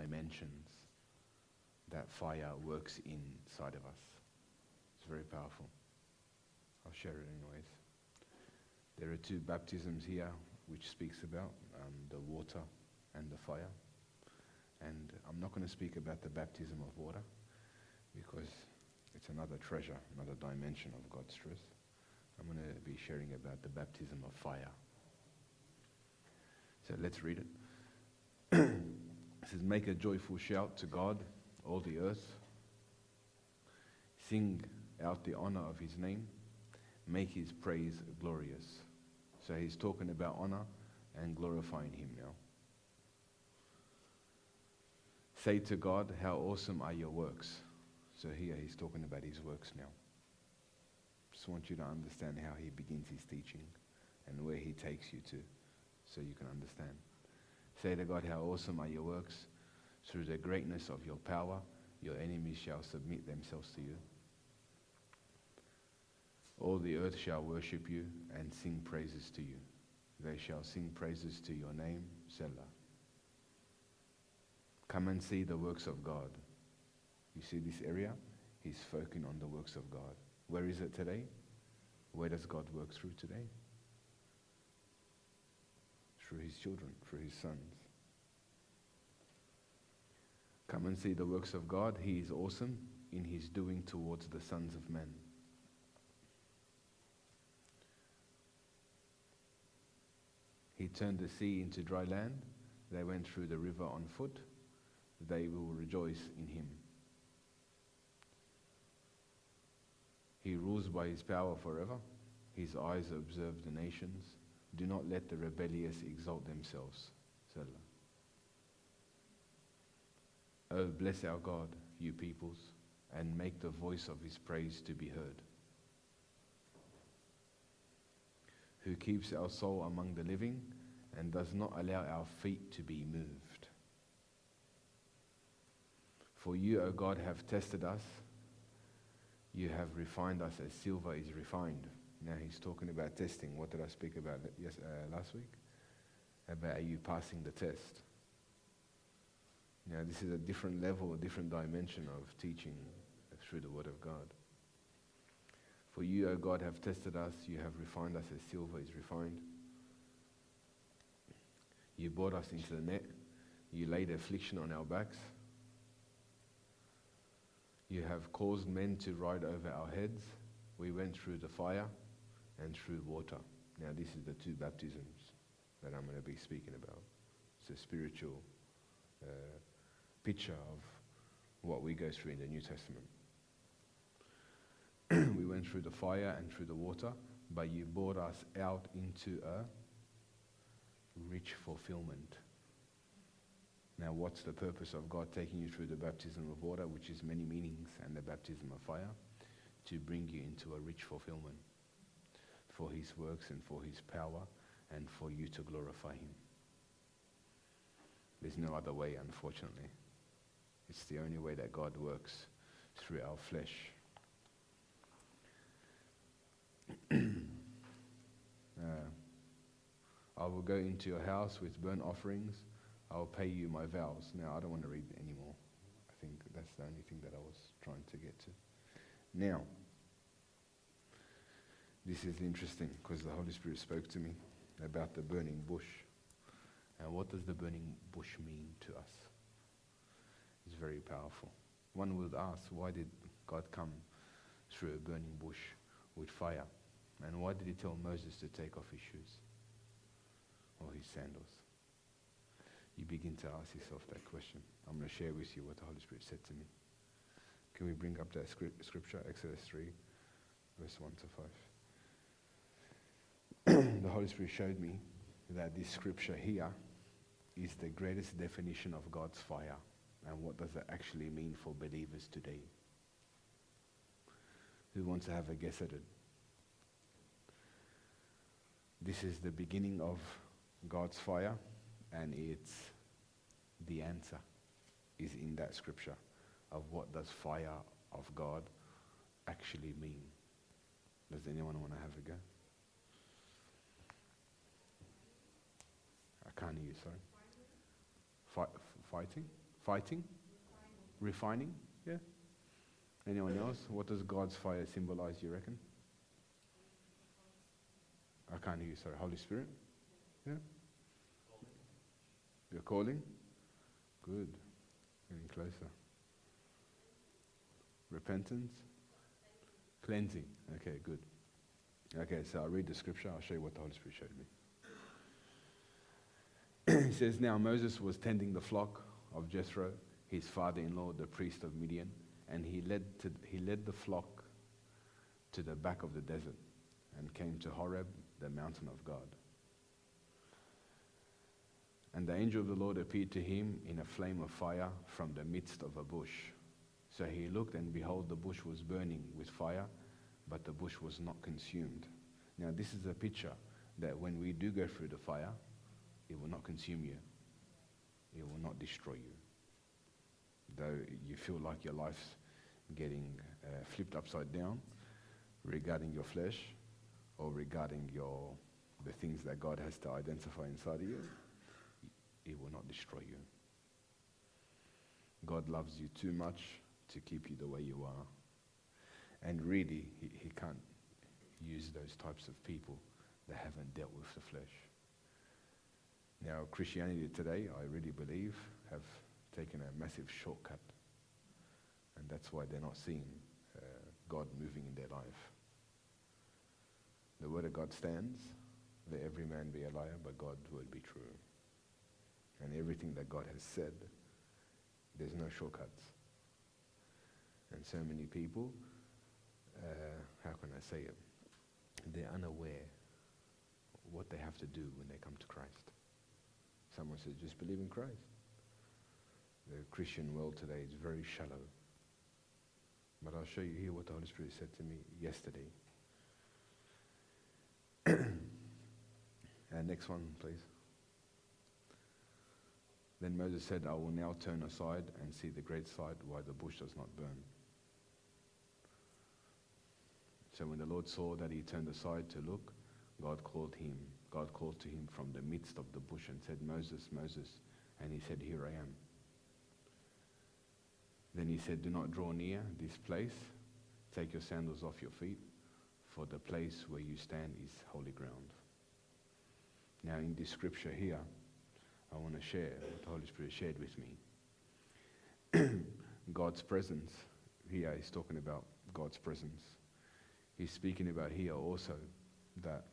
dimensions that fire works inside of us. It's very powerful. I'll share it anyways. There are two baptisms here which speaks about um, the water and the fire. And I'm not going to speak about the baptism of water because it's another treasure, another dimension of God's truth. I'm going to be sharing about the baptism of fire. So let's read it. says, Make a joyful shout to God, all the earth. Sing out the honor of his name. Make his praise glorious. So he's talking about honor and glorifying him now. Say to God, How awesome are your works. So here he's talking about his works now. Just want you to understand how he begins his teaching and where he takes you to so you can understand. Say to God, How awesome are your works. Through the greatness of your power, your enemies shall submit themselves to you. All the earth shall worship you and sing praises to you. They shall sing praises to your name, Selah. Come and see the works of God. You see this area? He's focusing on the works of God. Where is it today? Where does God work through today? Through his children, for his sons. Come and see the works of God. He is awesome in his doing towards the sons of men. He turned the sea into dry land. They went through the river on foot. They will rejoice in him. He rules by his power forever. His eyes observe the nations. Do not let the rebellious exalt themselves. Selah. Oh, bless our God, you peoples, and make the voice of his praise to be heard. Who keeps our soul among the living and does not allow our feet to be moved. For you, O God, have tested us you have refined us as silver is refined. Now he's talking about testing. What did I speak about yes, uh, last week? About are you passing the test? Now this is a different level, a different dimension of teaching through the Word of God. For you, O God, have tested us. You have refined us as silver is refined. You brought us into the net. You laid affliction on our backs. You have caused men to ride over our heads. We went through the fire and through water. Now, this is the two baptisms that I'm going to be speaking about. It's a spiritual uh, picture of what we go through in the New Testament. we went through the fire and through the water, but you brought us out into a rich fulfillment. Now, what's the purpose of God taking you through the baptism of water, which is many meanings, and the baptism of fire? To bring you into a rich fulfillment for his works and for his power and for you to glorify him. There's no other way, unfortunately. It's the only way that God works through our flesh. uh, I will go into your house with burnt offerings I'll pay you my vows. Now, I don't want to read anymore. I think that's the only thing that I was trying to get to. Now, this is interesting because the Holy Spirit spoke to me about the burning bush. And what does the burning bush mean to us? It's very powerful. One would ask, why did God come through a burning bush with fire? And why did he tell Moses to take off his shoes or his sandals? you begin to ask yourself that question. I'm going to share with you what the Holy Spirit said to me. Can we bring up that scripture, Exodus 3, verse 1 to 5? The Holy Spirit showed me that this scripture here is the greatest definition of God's fire. And what does that actually mean for believers today? Who wants to have a guess at it? This is the beginning of God's fire and it's the answer is in that scripture of what does fire of God actually mean. Does anyone want to have a go? Can't hear you, sorry. Fight, fighting? Fighting? Refining? Yeah. Anyone else? What does God's fire symbolize, you reckon? I can't hear you, sorry. Holy Spirit? Yeah? Your calling? Good. Getting closer. Repentance? Cleansing. Okay, good. Okay, so I'll read the scripture. I'll show you what the Holy Spirit showed me. He says, Now Moses was tending the flock of Jethro, his father in law, the priest of Midian, and he led, to, he led the flock to the back of the desert and came to Horeb, the mountain of God. And the angel of the Lord appeared to him in a flame of fire from the midst of a bush. So he looked, and behold, the bush was burning with fire, but the bush was not consumed. Now, this is a picture that when we do go through the fire, it will not consume you, it will not destroy you. Though you feel like your life's getting uh, flipped upside down regarding your flesh or regarding your, the things that God has to identify inside of you it will not destroy you. God loves you too much to keep you the way you are. And really, he, he can't use those types of people that haven't dealt with the flesh. Now, Christianity today, I really believe, have taken a massive shortcut. And that's why they're not seeing uh, God moving in their life. The Word of God stands. Let every man be a liar, but God's word be true and everything that God has said, there's no shortcuts. And so many people, uh, how can I say it? They're unaware what they have to do when they come to Christ. Someone says, just believe in Christ. The Christian world today is very shallow. But I'll show you here what the Holy Spirit said to me yesterday. uh, next one, please. Then Moses said, I will now turn aside and see the great sight why the bush does not burn. So when the Lord saw that he turned aside to look, God called him. God called to him from the midst of the bush and said, Moses, Moses. And he said, Here I am. Then he said, Do not draw near this place. Take your sandals off your feet, for the place where you stand is holy ground. Now, in this scripture here, I want to share what the Holy Spirit shared with me. God's presence. Here he's talking about God's presence. He's speaking about here also that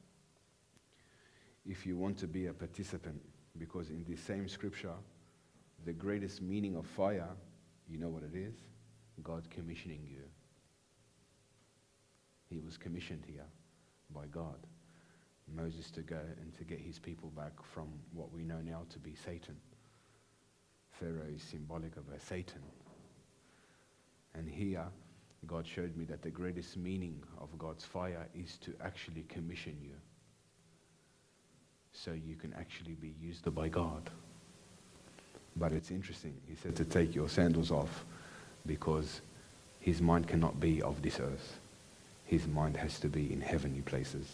if you want to be a participant, because in this same scripture, the greatest meaning of fire, you know what it is? God commissioning you. He was commissioned here by God. Moses to go and to get his people back from what we know now to be Satan. Pharaoh is symbolic of a Satan. And here, God showed me that the greatest meaning of God's fire is to actually commission you. So you can actually be used by God. But it's interesting. He said to take your sandals off because his mind cannot be of this earth. His mind has to be in heavenly places.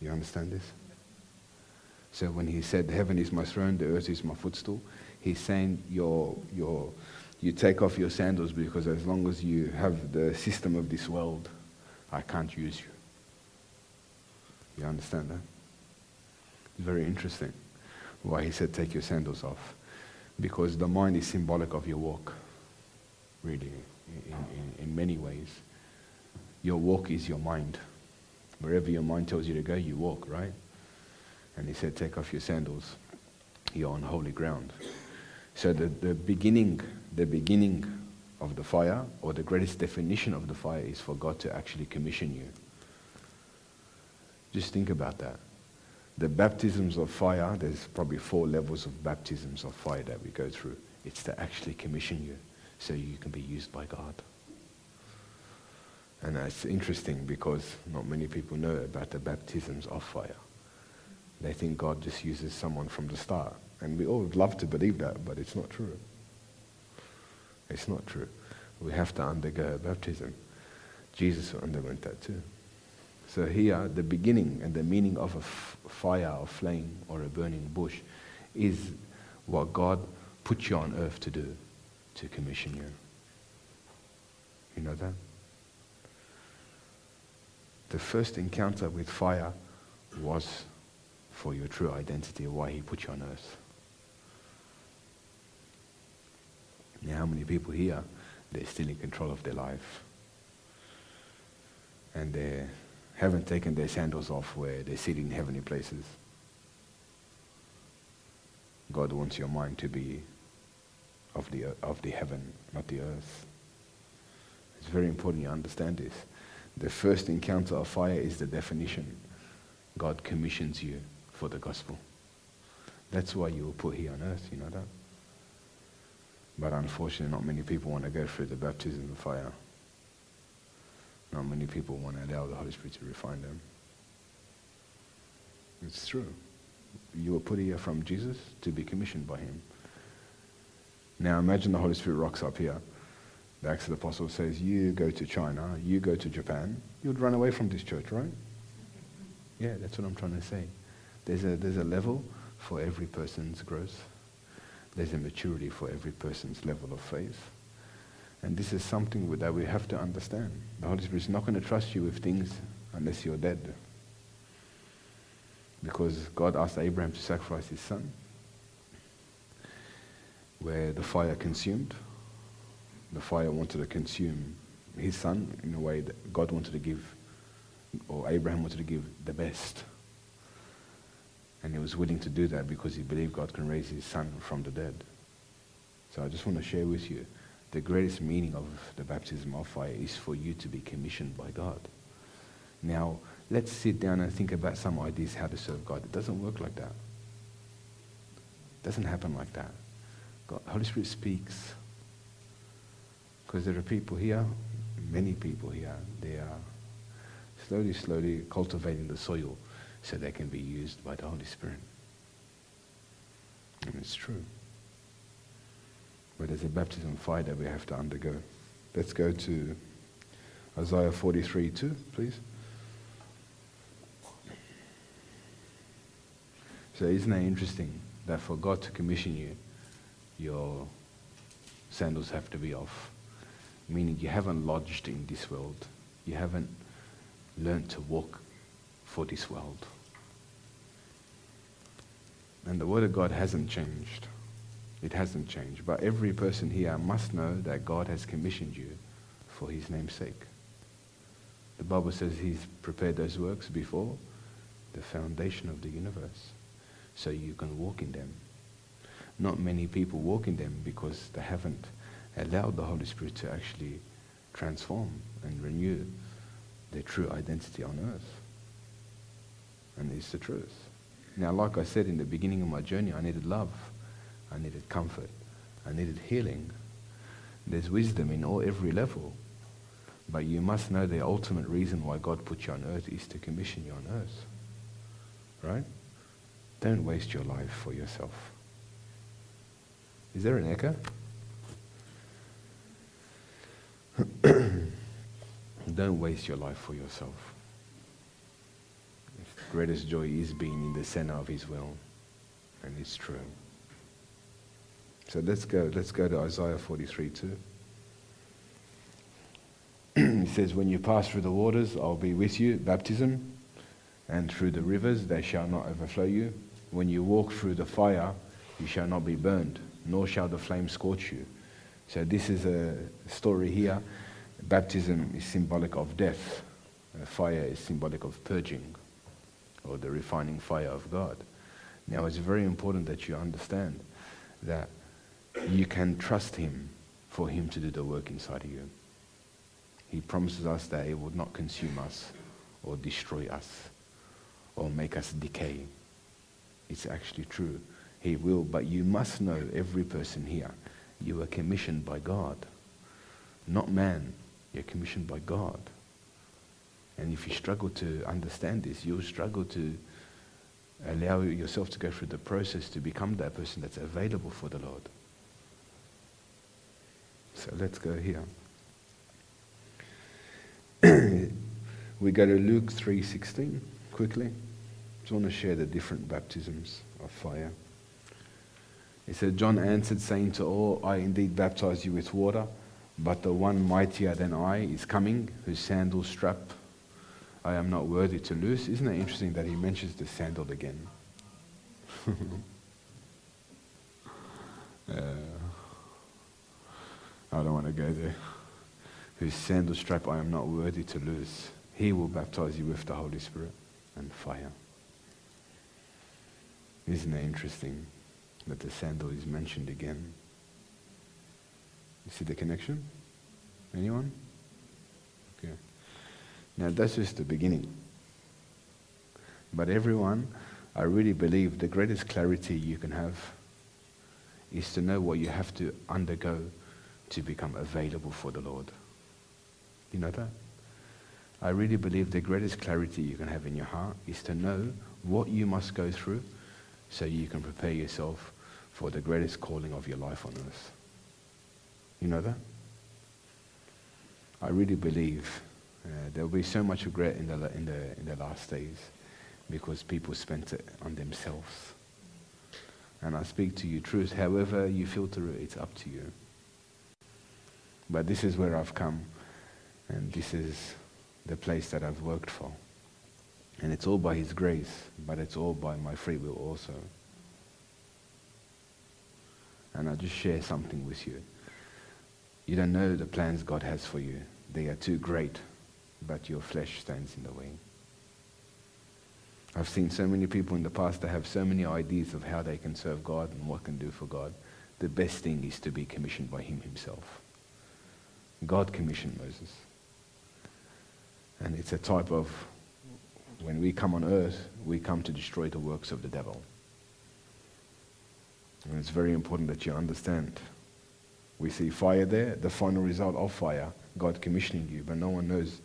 You understand this? So when he said, Heaven is my throne, the earth is my footstool, he's saying your, your, you take off your sandals because as long as you have the system of this world, I can't use you. You understand that? Very interesting why he said, Take your sandals off. Because the mind is symbolic of your walk, really, in, in, in many ways. Your walk is your mind. Wherever your mind tells you to go, you walk, right? And he said, Take off your sandals. You're on holy ground. So the, the beginning, the beginning of the fire, or the greatest definition of the fire, is for God to actually commission you. Just think about that. The baptisms of fire, there's probably four levels of baptisms of fire that we go through. It's to actually commission you so you can be used by God. And it's interesting because not many people know about the baptisms of fire. They think God just uses someone from the start. And we all would love to believe that, but it's not true. It's not true. We have to undergo a baptism. Jesus underwent that too. So here, the beginning and the meaning of a f- fire or flame or a burning bush is what God put you on earth to do? To commission you. You know that? The first encounter with fire was for your true identity, why he put you on earth. Now, how many people here, they're still in control of their life? And they haven't taken their sandals off where they sit in heavenly places. God wants your mind to be of the, of the heaven, not the earth. It's very important you understand this. The first encounter of fire is the definition. God commissions you for the gospel. That's why you were put here on earth, you know that? But unfortunately, not many people want to go through the baptism of fire. Not many people want to allow the Holy Spirit to refine them. It's true. You were put here from Jesus to be commissioned by him. Now imagine the Holy Spirit rocks up here. The Acts of the Apostles says, you go to China, you go to Japan, you'd run away from this church, right? Yeah, that's what I'm trying to say. There's a, there's a level for every person's growth. There's a maturity for every person's level of faith. And this is something that we have to understand. The Holy Spirit is not going to trust you with things unless you're dead. Because God asked Abraham to sacrifice his son, where the fire consumed. The fire wanted to consume his son in a way that God wanted to give, or Abraham wanted to give the best. And he was willing to do that because he believed God can raise his son from the dead. So I just want to share with you the greatest meaning of the baptism of fire is for you to be commissioned by God. Now, let's sit down and think about some ideas how to serve God. It doesn't work like that. It doesn't happen like that. God, Holy Spirit speaks. Because there are people here, many people here, they are slowly, slowly cultivating the soil so they can be used by the Holy Spirit. And it's true. But there's a baptism fire that we have to undergo. Let's go to Isaiah 43 2, please. So isn't that interesting that for God to commission you, your sandals have to be off? Meaning you haven't lodged in this world. You haven't learned to walk for this world. And the Word of God hasn't changed. It hasn't changed. But every person here must know that God has commissioned you for his name's sake. The Bible says he's prepared those works before the foundation of the universe so you can walk in them. Not many people walk in them because they haven't allowed the Holy Spirit to actually transform and renew their true identity on earth. And it's the truth. Now, like I said in the beginning of my journey, I needed love. I needed comfort. I needed healing. There's wisdom in all every level. But you must know the ultimate reason why God put you on earth is to commission you on earth. Right? Don't waste your life for yourself. Is there an echo? Don't waste your life for yourself. The greatest joy is being in the center of His will. And it's true. So let's go. Let's go to Isaiah 43 too. he says, When you pass through the waters, I'll be with you, baptism, and through the rivers, they shall not overflow you. When you walk through the fire, you shall not be burned, nor shall the flame scorch you. So this is a story here. Baptism is symbolic of death. fire is symbolic of purging, or the refining fire of God. Now, it's very important that you understand that you can trust him for him to do the work inside of you. He promises us that it will not consume us or destroy us or make us decay. It's actually true. He will, but you must know, every person here, you are commissioned by God, not man. You're commissioned by God. And if you struggle to understand this, you'll struggle to allow yourself to go through the process to become that person that's available for the Lord. So let's go here. we go to Luke 3:16 quickly. I Just want to share the different baptisms of fire. He said, John answered, saying to all, I indeed baptize you with water, but the one mightier than I is coming, whose sandal strap I am not worthy to loose. Isn't it interesting that he mentions the sandal again? uh, I don't want to go there. Whose sandal strap I am not worthy to lose. He will baptize you with the Holy Spirit and fire. Isn't it interesting that the sandal is mentioned again? You see the connection? Anyone? Okay. Now that's just the beginning. But everyone, I really believe the greatest clarity you can have is to know what you have to undergo to become available for the Lord. You know that? I really believe the greatest clarity you can have in your heart is to know what you must go through so you can prepare yourself for the greatest calling of your life on earth. You know that? I really believe uh, there will be so much regret in the, in, the, in the last days because people spent it on themselves. And I speak to you truth. However you filter it, it's up to you. But this is where I've come, and this is the place that I've worked for. And it's all by His grace, but it's all by my free will also. And I'll just share something with you. You don't know the plans God has for you. They are too great, but your flesh stands in the way. I've seen so many people in the past that have so many ideas of how they can serve God and what can do for God. The best thing is to be commissioned by Him Himself. God commissioned Moses. And it's a type of when we come on earth, we come to destroy the works of the devil. And it's very important that you understand. We see fire there, the final result of fire, God commissioning you, but no one knows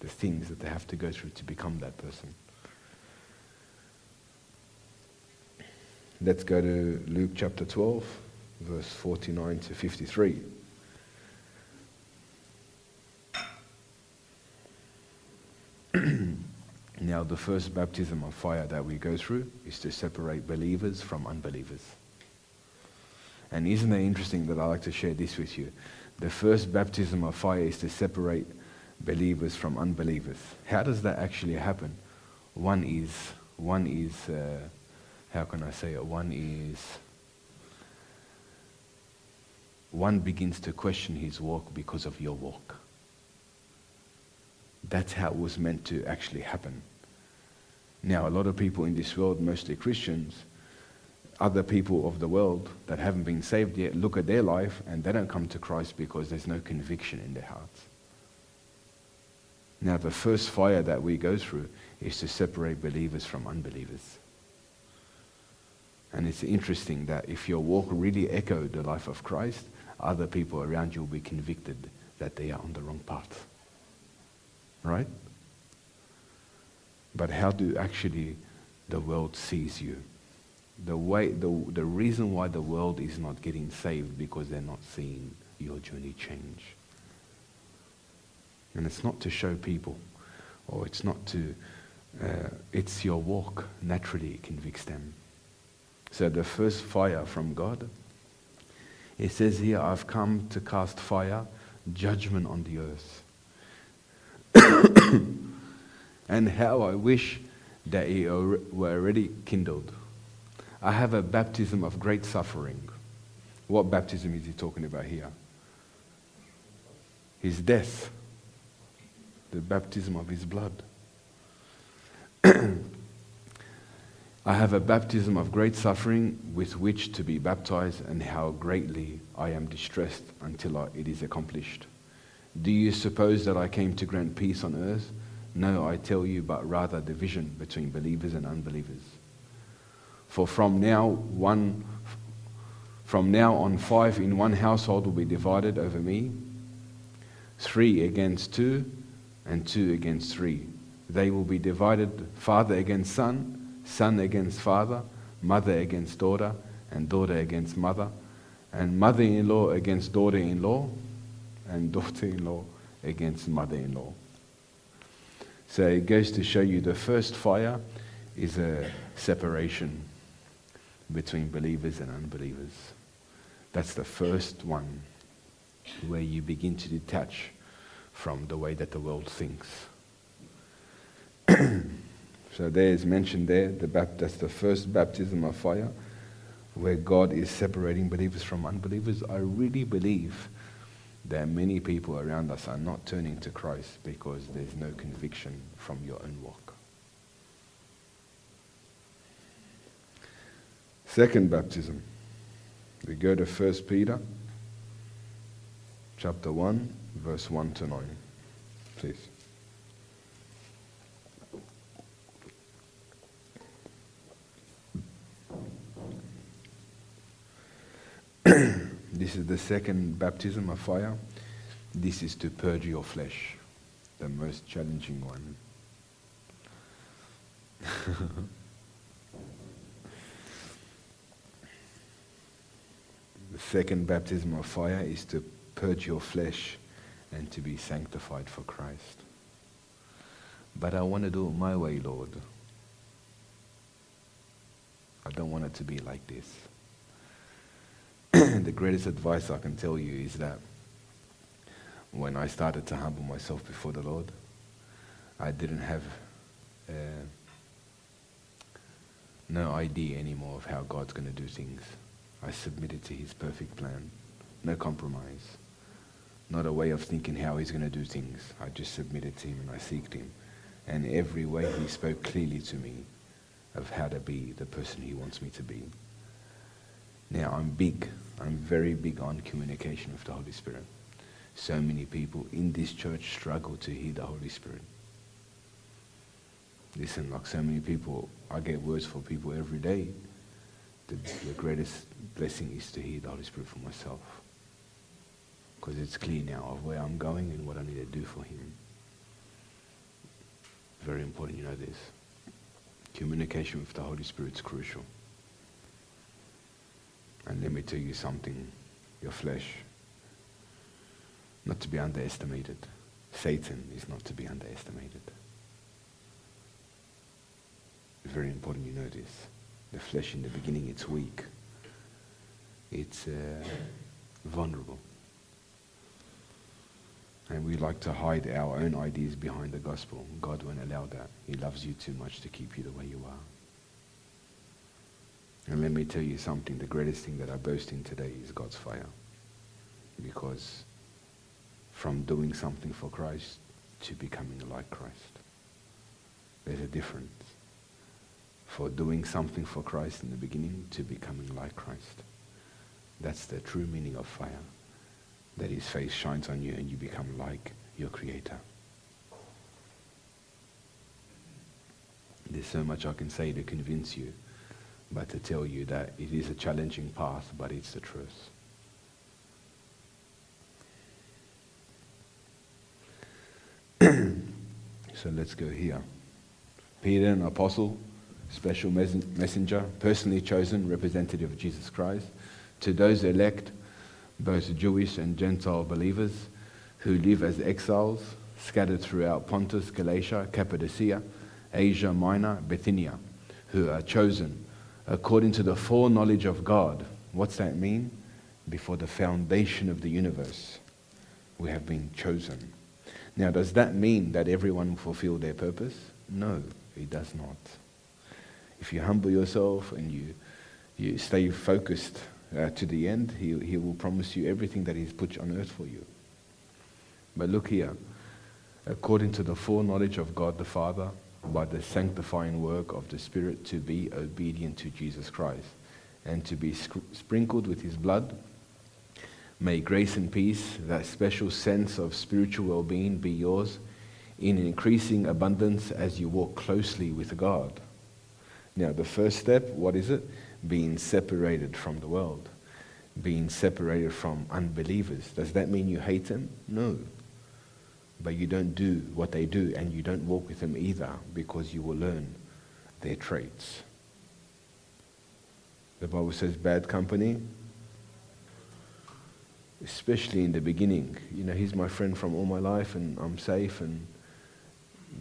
the things that they have to go through to become that person. Let's go to Luke chapter 12, verse 49 to 53. now, the first baptism of fire that we go through is to separate believers from unbelievers. And isn't it interesting that I like to share this with you? The first baptism of fire is to separate believers from unbelievers. How does that actually happen? One is, one is, uh, how can I say it? One is, one begins to question his walk because of your walk. That's how it was meant to actually happen. Now, a lot of people in this world, mostly Christians, other people of the world that haven't been saved yet, look at their life and they don't come to Christ because there's no conviction in their hearts. Now, the first fire that we go through is to separate believers from unbelievers. And it's interesting that if your walk really echoed the life of Christ, other people around you will be convicted that they are on the wrong path. Right? But how do actually the world sees you? The, way, the, the reason why the world is not getting saved because they're not seeing your journey change. And it's not to show people, or it's not to, uh, it's your walk naturally convicts them. So the first fire from God, it says here, I've come to cast fire, judgment on the earth. and how I wish that it were already kindled. I have a baptism of great suffering. What baptism is he talking about here? His death, the baptism of his blood. I have a baptism of great suffering with which to be baptized, and how greatly I am distressed until it is accomplished. Do you suppose that I came to grant peace on earth? No, I tell you, but rather division between believers and unbelievers. For from now one from now on five in one household will be divided over me, three against two, and two against three. They will be divided father against son, son against father, mother against daughter, and daughter against mother, and mother in law against daughter in law and daughter in law against mother in law. So it goes to show you the first fire is a separation. between believers and unbelievers. That's the first one where you begin to detach from the way that the world thinks. so there is mentioned there, the bapt- that's the first baptism of fire, where God is separating believers from unbelievers. I really believe that many people around us are not turning to Christ because there's no conviction from your own walk. Second baptism. We go to 1 Peter chapter 1, verse 1 to 9. Please. This is the second baptism of fire. This is to purge your flesh, the most challenging one. the second baptism of fire is to purge your flesh and to be sanctified for Christ. But I want to do it my way, Lord. I don't want it to be like this. the greatest advice I can tell you is that when I started to humble myself before the Lord, I didn't have uh, no idea anymore of how God's going to do things. I submitted to His perfect plan, no compromise, not a way of thinking how He's going to do things. I just submitted to Him and I seeked Him. And every way He spoke clearly to me of how to be the person He wants me to be. Now, I'm big, I'm very big on communication with the Holy Spirit. So many people in this church struggle to hear the Holy Spirit. Listen, like so many people, I get words for people every day. The, the greatest blessing is to hear the Holy Spirit for myself. Because it's clear now of where I'm going and what I need to do for Him. Very important you know this. Communication with the Holy Spirit is crucial. And let me tell you something your flesh, not to be underestimated. Satan is not to be underestimated. Very important you know this. The flesh in the beginning, it's weak. It's uh, vulnerable. And we like to hide our own ideas behind the gospel. God won't allow that. He loves you too much to keep you the way you are. And let me tell you something, the greatest thing that I boast in today is God's fire. Because from doing something for Christ to becoming like Christ, there's a difference. For doing something for Christ in the beginning to becoming like Christ. That's the true meaning of fire. That his face shines on you and you become like your Creator. There's so much I can say to convince you but to tell you that it is a challenging path, but it's the truth. so let's go here. Peter, an apostle, special mes- messenger, personally chosen representative of Jesus Christ, to those elect, both Jewish and Gentile believers who live as exiles scattered throughout Pontus, Galatia, Cappadocia, Asia Minor, Bithynia, who are chosen according to the foreknowledge of God. What's that mean? Before the foundation of the universe, we have been chosen. Now, does that mean that everyone will fulfill their purpose? No, it does not. If you humble yourself and you, you stay focused uh, to the end, he, he will promise you everything that He's put on earth for you. But look here, according to the foreknowledge of God the Father, by the sanctifying work of the Spirit to be obedient to Jesus Christ and to be sprinkled with His blood. May grace and peace, that special sense of spiritual well being, be yours in increasing abundance as you walk closely with God. Now, the first step, what is it? Being separated from the world, being separated from unbelievers. Does that mean you hate them? No but you don't do what they do and you don't walk with them either because you will learn their traits. The Bible says bad company, especially in the beginning. You know, he's my friend from all my life and I'm safe and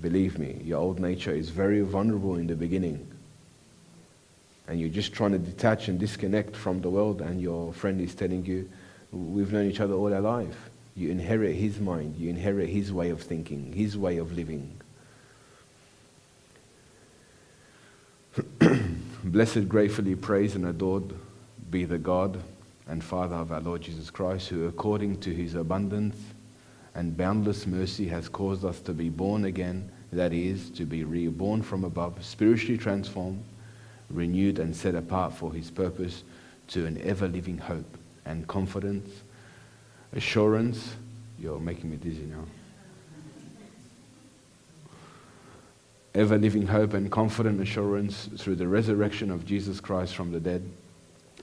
believe me, your old nature is very vulnerable in the beginning. and you're just trying to detach and disconnect from the world, and your friend is telling you, We've known each other all our life. You inherit his mind, you inherit his way of thinking, his way of living. Blessed, gratefully praised, and adored be the God and Father of our Lord Jesus Christ, who according to his abundance and boundless mercy has caused us to be born again, that is, to be reborn from above, spiritually transformed, renewed, and set apart for his purpose to an ever living hope and confidence, assurance. You're making me dizzy now. Ever living hope and confident assurance through the resurrection of Jesus Christ from the dead,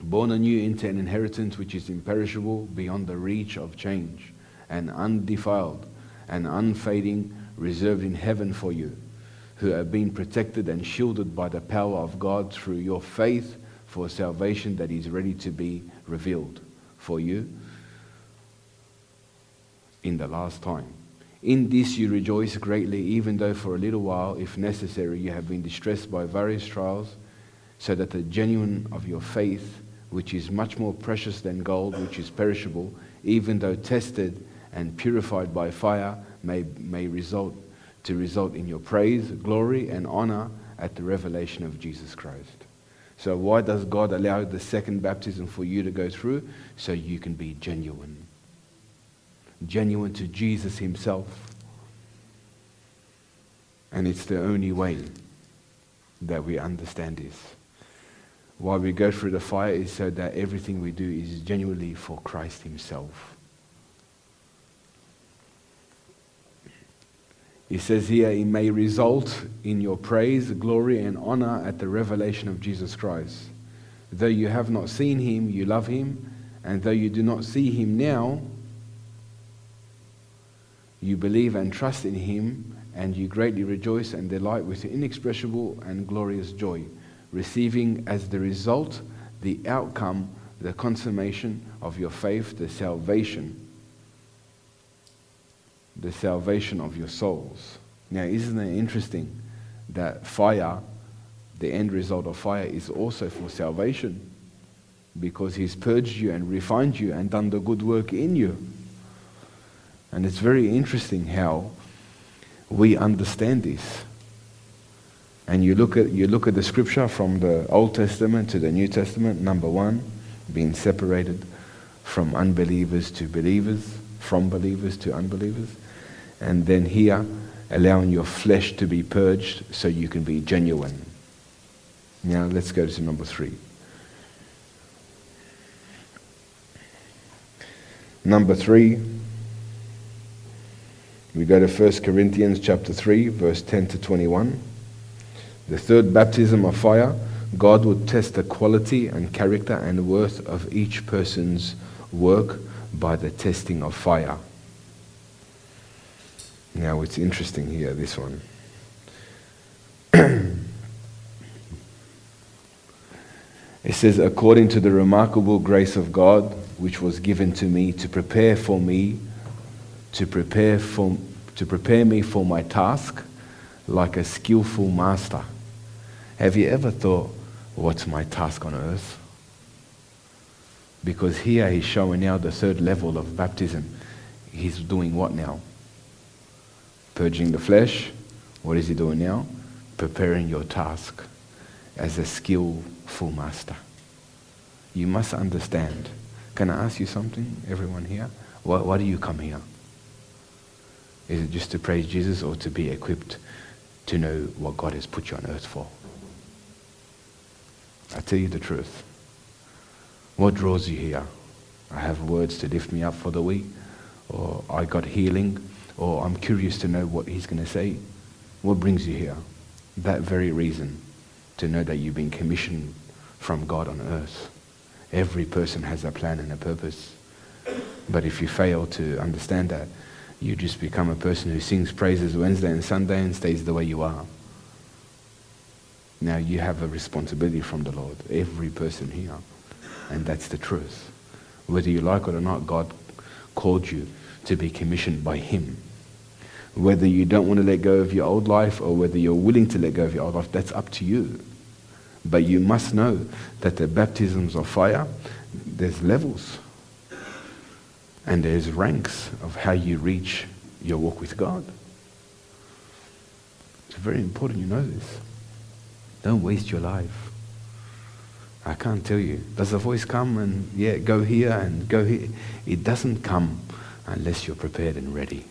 born anew into an inheritance which is imperishable beyond the reach of change, and undefiled and unfading, reserved in heaven for you, who have been protected and shielded by the power of God through your faith for salvation that is ready to be revealed for you in the last time. In this you rejoice greatly, even though for a little while, if necessary, you have been distressed by various trials, so that the genuine of your faith, which is much more precious than gold, which is perishable, even though tested and purified by fire, may, may result to result in your praise, glory, and honor at the revelation of Jesus Christ. So, why does God allow the second baptism for you to go through? So you can be genuine. Genuine to Jesus Himself. And it's the only way that we understand this. Why we go through the fire is so that everything we do is genuinely for Christ Himself. He says here, it may result in your praise, glory, and honor at the revelation of Jesus Christ. Though you have not seen him, you love him, and though you do not see him now, you believe and trust in him, and you greatly rejoice and delight with inexpressible and glorious joy, receiving as the result the outcome, the consummation of your faith, the salvation the salvation of your souls. Now, isn't it interesting that fire, the end result of fire, is also for salvation? Because He's purged you and refined you and done the good work in you. And it's very interesting how we understand this. And you look at, you look at the scripture from the Old Testament to the New Testament, number one, being separated from unbelievers to believers, from believers to unbelievers. And then here, allowing your flesh to be purged so you can be genuine. Now let's go to number three. Number three, we go to 1 Corinthians chapter 3, verse 10 to 21. The third baptism of fire, God would test the quality and character and worth of each person's work by the testing of fire. Now it's interesting here, this one. it says, according to the remarkable grace of God, which was given to me to prepare for me, to prepare, for, to prepare me for my task, like a skillful master. Have you ever thought, what's my task on earth? Because here he's showing now the third level of baptism. He's doing what now? purging the flesh. What is he doing now? Preparing your task as a skillful master. You must understand. Can I ask you something, everyone here? Why, why do you come here? Is it just to praise Jesus or to be equipped to know what God has put you on earth for? I tell you the truth. What draws you here? I have words to lift me up for the week, or I got healing, or I'm curious to know what he's going to say. What brings you here? That very reason to know that you've been commissioned from God on earth. Every person has a plan and a purpose. But if you fail to understand that, you just become a person who sings praises Wednesday and Sunday and stays the way you are. Now you have a responsibility from the Lord, every person here. And that's the truth. Whether you like it or not, God called you to be commissioned by Him. Whether you don't want to let go of your old life or whether you're willing to let go of your old life, that's up to you. But you must know that the baptisms of fire, there's levels and there's ranks of how you reach your walk with God. It's very important you know this. Don't waste your life. I can't tell you. Does the voice come and, yeah, go here and go here? It doesn't come unless you're prepared and ready.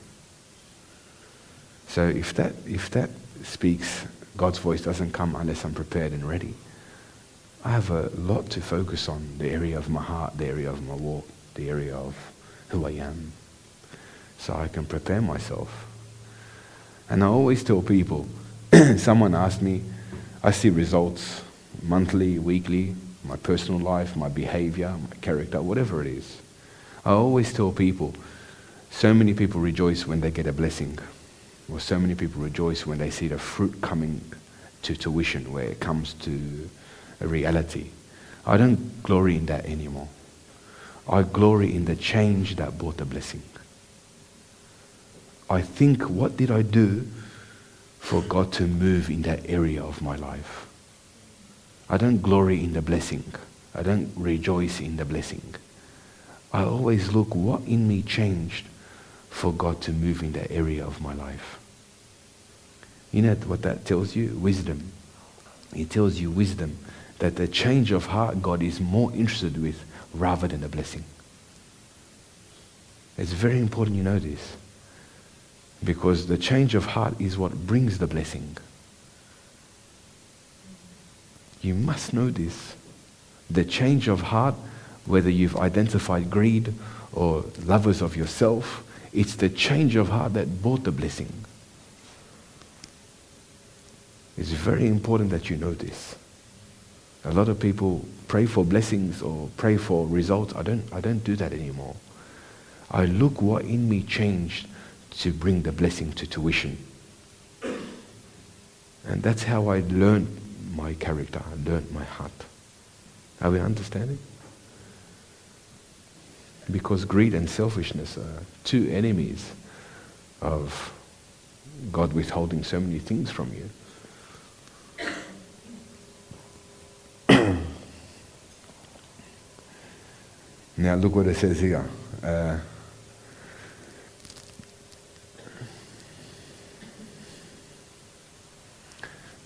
So if that, if that speaks, God's voice doesn't come unless I'm prepared and ready. I have a lot to focus on the area of my heart, the area of my walk, the area of who I am, so I can prepare myself. And I always tell people, someone asked me, I see results monthly, weekly, my personal life, my behavior, my character, whatever it is. I always tell people, so many people rejoice when they get a blessing, or so many people rejoice when they see the fruit coming to tuition, where it comes to a reality. I don't glory in that anymore. I glory in the change that brought the blessing. I think, what did I do for God to move in that area of my life? I don't glory in the blessing. I don't rejoice in the blessing. I always look what in me changed for God to move in that area of my life. You know what that tells you? Wisdom. It tells you wisdom that the change of heart God is more interested with rather than the blessing. It's very important you know this because the change of heart is what brings the blessing. You must know this. The change of heart, whether you've identified greed or lovers of yourself, it's the change of heart that brought the blessing. It's very important that you know this. A lot of people pray for blessings or pray for results. I don't, I don't do that anymore. I look what in me changed to bring the blessing to tuition. And that's how I learned my character. I learned my heart. Are we understanding? Because greed and selfishness are two enemies of God withholding so many things from you. Now look what it says here. Uh,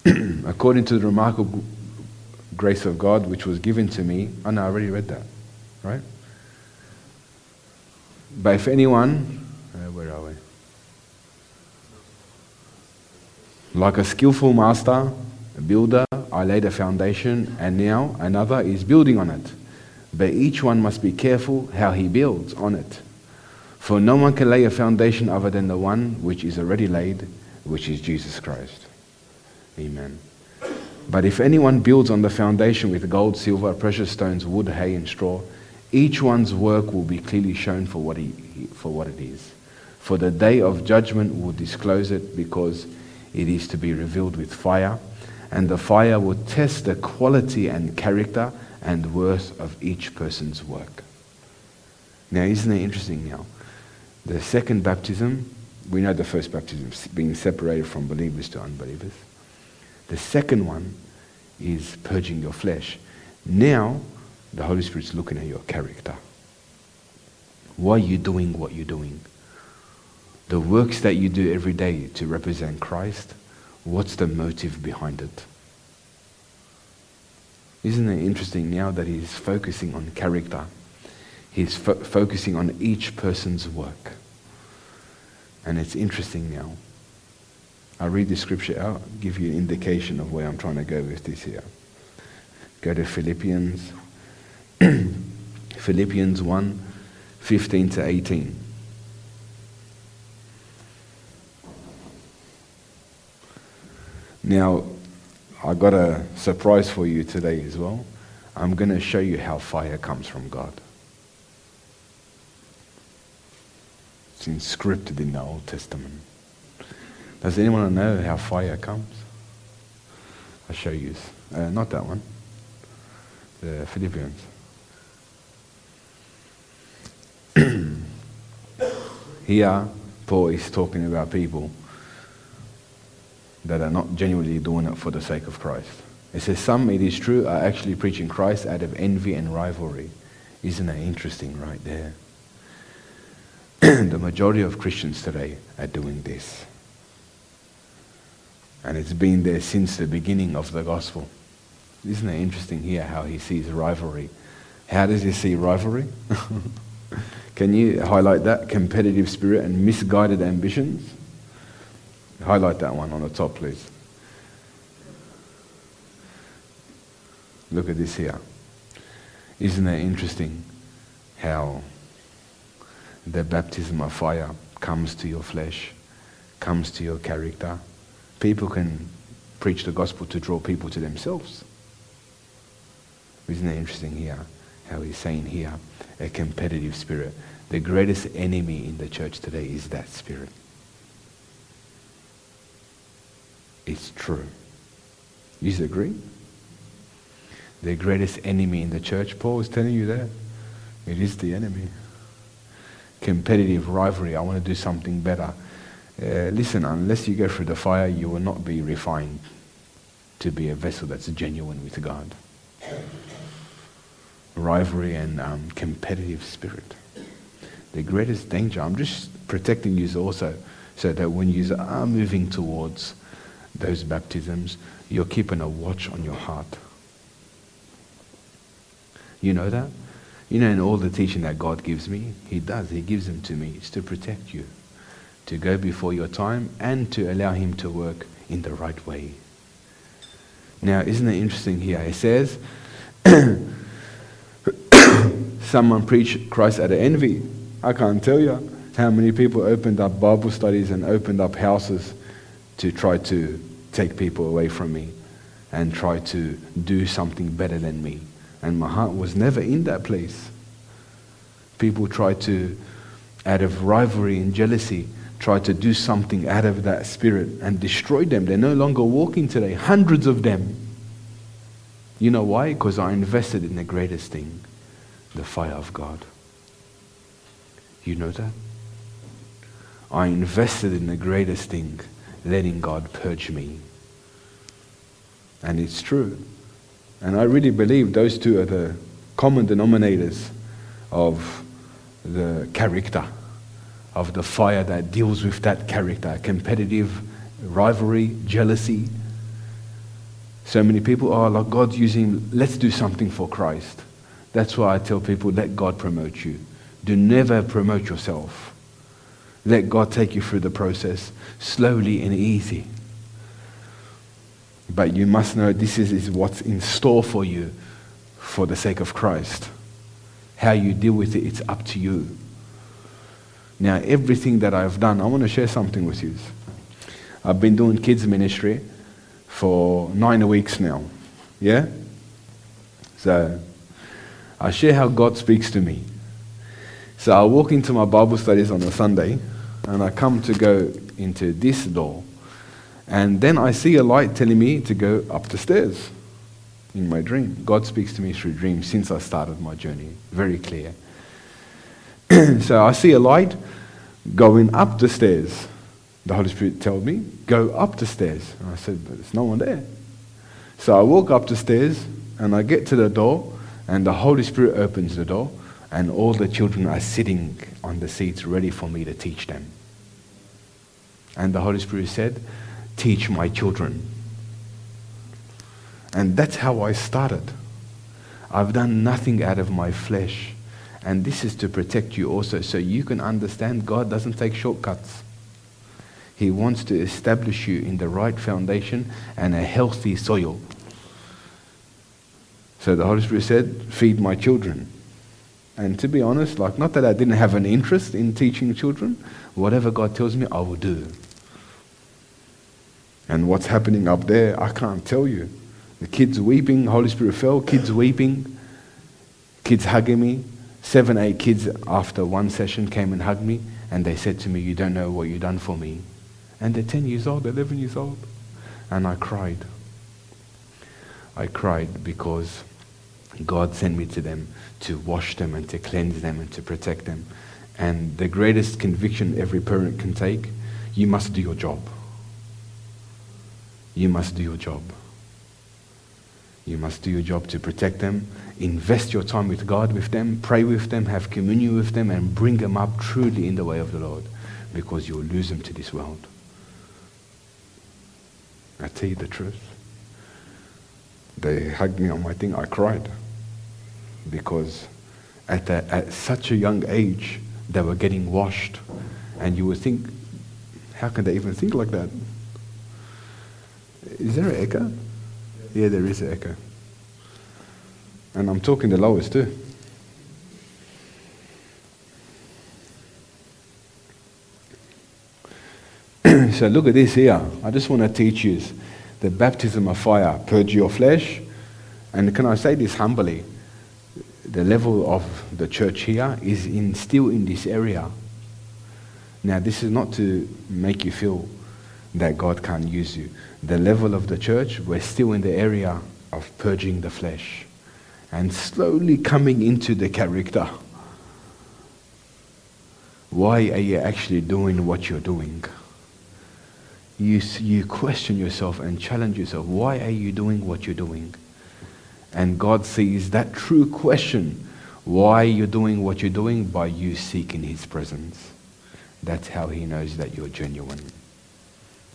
according to the remarkable grace of God which was given to me. Oh, no, I already read that, right? But if anyone, uh, where are we? Like a skillful master, a builder, I laid a foundation, and now another is building on it. But each one must be careful how he builds on it. For no one can lay a foundation other than the one which is already laid, which is Jesus Christ. Amen. But if anyone builds on the foundation with gold, silver, precious stones, wood, hay, and straw, each one's work will be clearly shown for what, he, for what it is. For the day of judgment will disclose it because it is to be revealed with fire, and the fire will test the quality and character and worth of each person's work. Now, isn't it interesting now? The second baptism, we know the first baptism, being separated from believers to unbelievers. The second one is purging your flesh. Now, the Holy Spirit's looking at your character. Why are you doing what you're doing? The works that you do every day to represent Christ, what's the motive behind it? Isn't it interesting now that he's focusing on character? He's fo- focusing on each person's work. And it's interesting now I'll read the scripture out, give you an indication of where I'm trying to go with this here. Go to Philippians, Philippians 1 15 to 18. Now, I got a surprise for you today as well. I'm going to show you how fire comes from God. It's inscripted in the Old Testament. Does anyone know how fire comes? I'll show you. Uh, not that one. The Philippians. Here, Paul is talking about people that are not genuinely doing it for the sake of Christ. It says, Some, it is true, are actually preaching Christ out of envy and rivalry. Isn't that interesting right there? the majority of Christians today are doing this. And it's been there since the beginning of the gospel. Isn't it interesting here how he sees rivalry? How does he see rivalry? Can you highlight that? Competitive spirit and misguided ambitions? Highlight that one on the top, please. Look at this here. Isn't it interesting how the baptism of fire comes to your flesh, comes to your character? People can preach the gospel to draw people to themselves. Isn't it interesting here how he's saying here a competitive spirit? The greatest enemy in the church today is that spirit. It's true. You agree? The greatest enemy in the church, Paul is telling you that. It is the enemy. Competitive rivalry. I want to do something better. Uh, listen, unless you go through the fire, you will not be refined to be a vessel that's genuine with God. Rivalry and um, competitive spirit. The greatest danger, I'm just protecting you also, so that when you are moving towards those baptisms, you're keeping a watch on your heart. You know that? You know, in all the teaching that God gives me, He does. He gives them to me. It's to protect you, to go before your time, and to allow Him to work in the right way. Now, isn't it interesting here? It says, someone preached Christ out of envy. I can't tell you how many people opened up Bible studies and opened up houses to try to take people away from me and try to do something better than me. And my heart was never in that place. People try to, out of rivalry and jealousy, try to do something out of that spirit and destroy them. They're no longer walking today, hundreds of them. You know why? Because I invested in the greatest thing the fire of God. You know that? I invested in the greatest thing, letting God purge me. And it's true. And I really believe those two are the common denominators of the character, of the fire that deals with that character competitive rivalry, jealousy. So many people oh, are like God's using, let's do something for Christ. That's why I tell people, let God promote you. Do never promote yourself. Let God take you through the process slowly and easy. But you must know this is, is what's in store for you for the sake of Christ. How you deal with it, it's up to you. Now, everything that I've done, I want to share something with you. I've been doing kids' ministry for nine weeks now. Yeah? So, I share how God speaks to me. So, I walk into my Bible studies on a Sunday, and I come to go into this door and then I see a light telling me to go up the stairs in my dream. God speaks to me through dreams since I started my journey. Very clear. so I see a light going up the stairs. The Holy Spirit told me, go up the stairs. And I said, but there's no one there. So I walk up the stairs and I get to the door and the Holy Spirit opens the door and all the children are sitting on the seats ready for me to teach them. And the Holy Spirit said, teach my children. And that's how I started. I've done nothing out of my flesh. And this is to protect you also, so you can understand God doesn't take shortcuts. He wants to establish you in the right foundation and a healthy soil. So the Holy Spirit said, Feed my children. And to be honest, like, not that I didn't have an interest in teaching children, whatever God tells me, I will do. And what's happening up there, I can't tell you. The kids weeping, Holy Spirit fell, kids weeping, kids hugging me. Seven, eight kids after one session came and hugged me, and they said to me, You don't know what you've done for me. And they're 10 years old, 11 years old. And I cried. I cried because God sent me to them to wash them and to cleanse them and to protect them. And the greatest conviction every parent can take you must do your job you must do your job. You must do your job to protect them, invest your time with God with them, pray with them, have communion with them, and bring them up truly in the way of the Lord because you'll lose them to this world. I tell you the truth. They hugged me on my thing. I cried because at, a, at such a young age, they were getting washed. And you would think, how can they even think like that? Is there an echo? Yeah, there is an echo. And I'm talking the lowest too. so look at this here. I just want to teach you the baptism of fire, purge your flesh. And can I say this humbly? The level of the church here is in, still in this area. Now, this is not to make you feel that God can't use you. The level of the church, we're still in the area of purging the flesh and slowly coming into the character. Why are you actually doing what you're doing? You, you question yourself and challenge yourself. Why are you doing what you're doing? And God sees that true question why you're doing what you're doing by you seeking His presence. That's how He knows that you're genuine.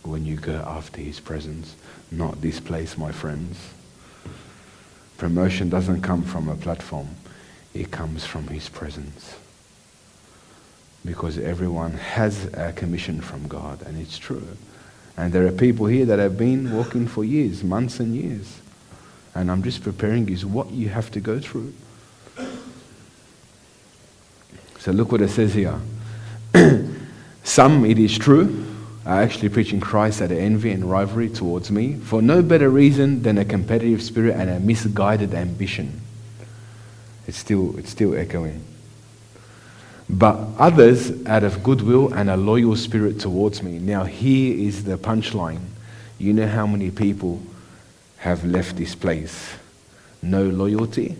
When you go after His presence, not this place, my friends. Promotion doesn't come from a platform, it comes from His presence. Because everyone has a commission from God, and it's true. And there are people here that have been walking for years, months and years. And I'm just preparing you what you have to go through. So look what it says here. Some, it is true, are actually preaching Christ out of envy and rivalry towards me for no better reason than a competitive spirit and a misguided ambition. It's still, it's still echoing. But others out of goodwill and a loyal spirit towards me. Now, here is the punchline. You know how many people have left this place? No loyalty.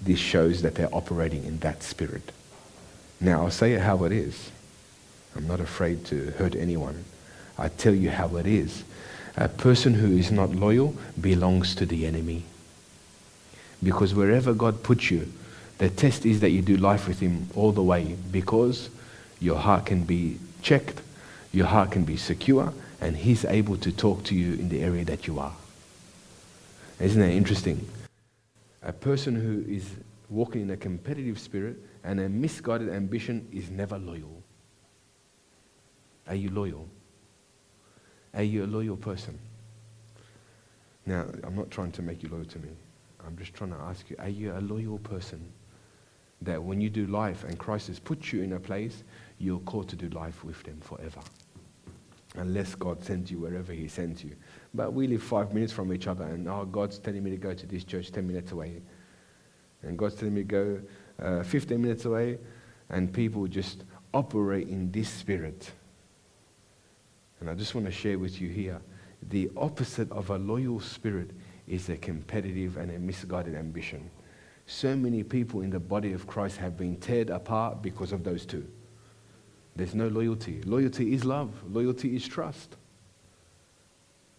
This shows that they're operating in that spirit. Now, I'll say it how it is. I'm not afraid to hurt anyone. I tell you how it is. A person who is not loyal belongs to the enemy. Because wherever God puts you, the test is that you do life with Him all the way because your heart can be checked, your heart can be secure, and He's able to talk to you in the area that you are. Isn't that interesting? A person who is walking in a competitive spirit and a misguided ambition is never loyal. Are you loyal? Are you a loyal person? Now, I'm not trying to make you loyal to me. I'm just trying to ask you, are you a loyal person? That when you do life and Christ has put you in a place, you're called to do life with them forever. Unless God sends you wherever He sends you. But we live five minutes from each other, and oh, God's telling me to go to this church 10 minutes away. And God's telling me to go uh, 15 minutes away, and people just operate in this spirit. And I just want to share with you here the opposite of a loyal spirit is a competitive and a misguided ambition. So many people in the body of Christ have been teared apart because of those two. There's no loyalty. Loyalty is love, loyalty is trust.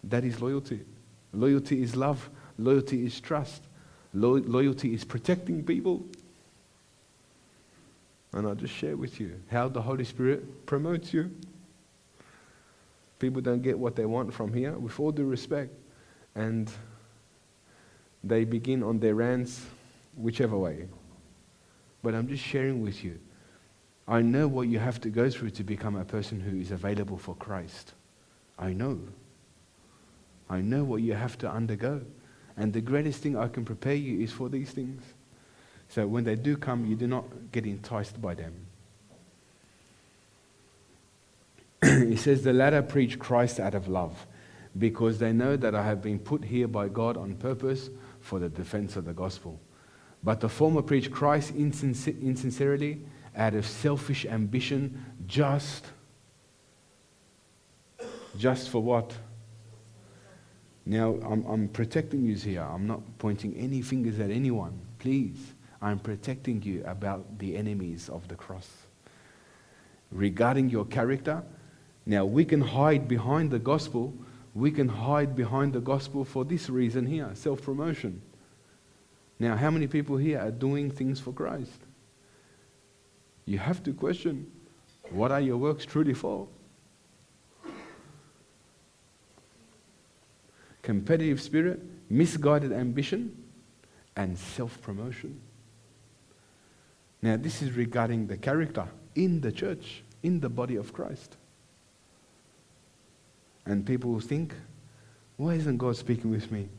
That is loyalty. Loyalty is love, loyalty is trust. Lo- loyalty is protecting people. And I'll just share with you how the Holy Spirit promotes you. People don't get what they want from here, with all due respect. And they begin on their rants whichever way. But I'm just sharing with you. I know what you have to go through to become a person who is available for Christ. I know. I know what you have to undergo. And the greatest thing I can prepare you is for these things. So when they do come, you do not get enticed by them. he says, The latter preach Christ out of love, because they know that I have been put here by God on purpose for the defense of the gospel. But the former preached Christ insincerely out of selfish ambition, just, just for what? Now, I'm, I'm protecting you here. I'm not pointing any fingers at anyone. Please, I'm protecting you about the enemies of the cross. Regarding your character, now we can hide behind the gospel we can hide behind the gospel for this reason here self promotion. Now, how many people here are doing things for Christ? You have to question what are your works truly for? Competitive spirit, misguided ambition, and self promotion. Now, this is regarding the character in the church, in the body of Christ. And people think, why isn't God speaking with me?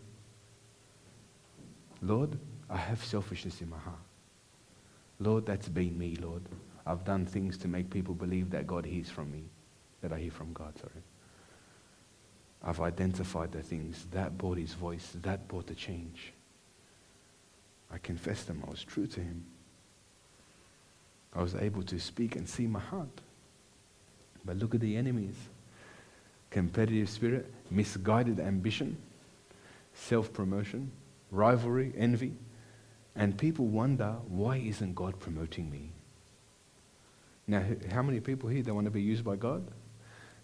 Lord, I have selfishness in my heart. Lord, that's been me, Lord. I've done things to make people believe that God hears from me, that I hear from God, sorry. I've identified the things that brought his voice, that brought the change. I confessed them, I was true to him. I was able to speak and see my heart. But look at the enemies competitive spirit, misguided ambition, self promotion, rivalry, envy. And people wonder, why isn't God promoting me? Now, how many people here that want to be used by God?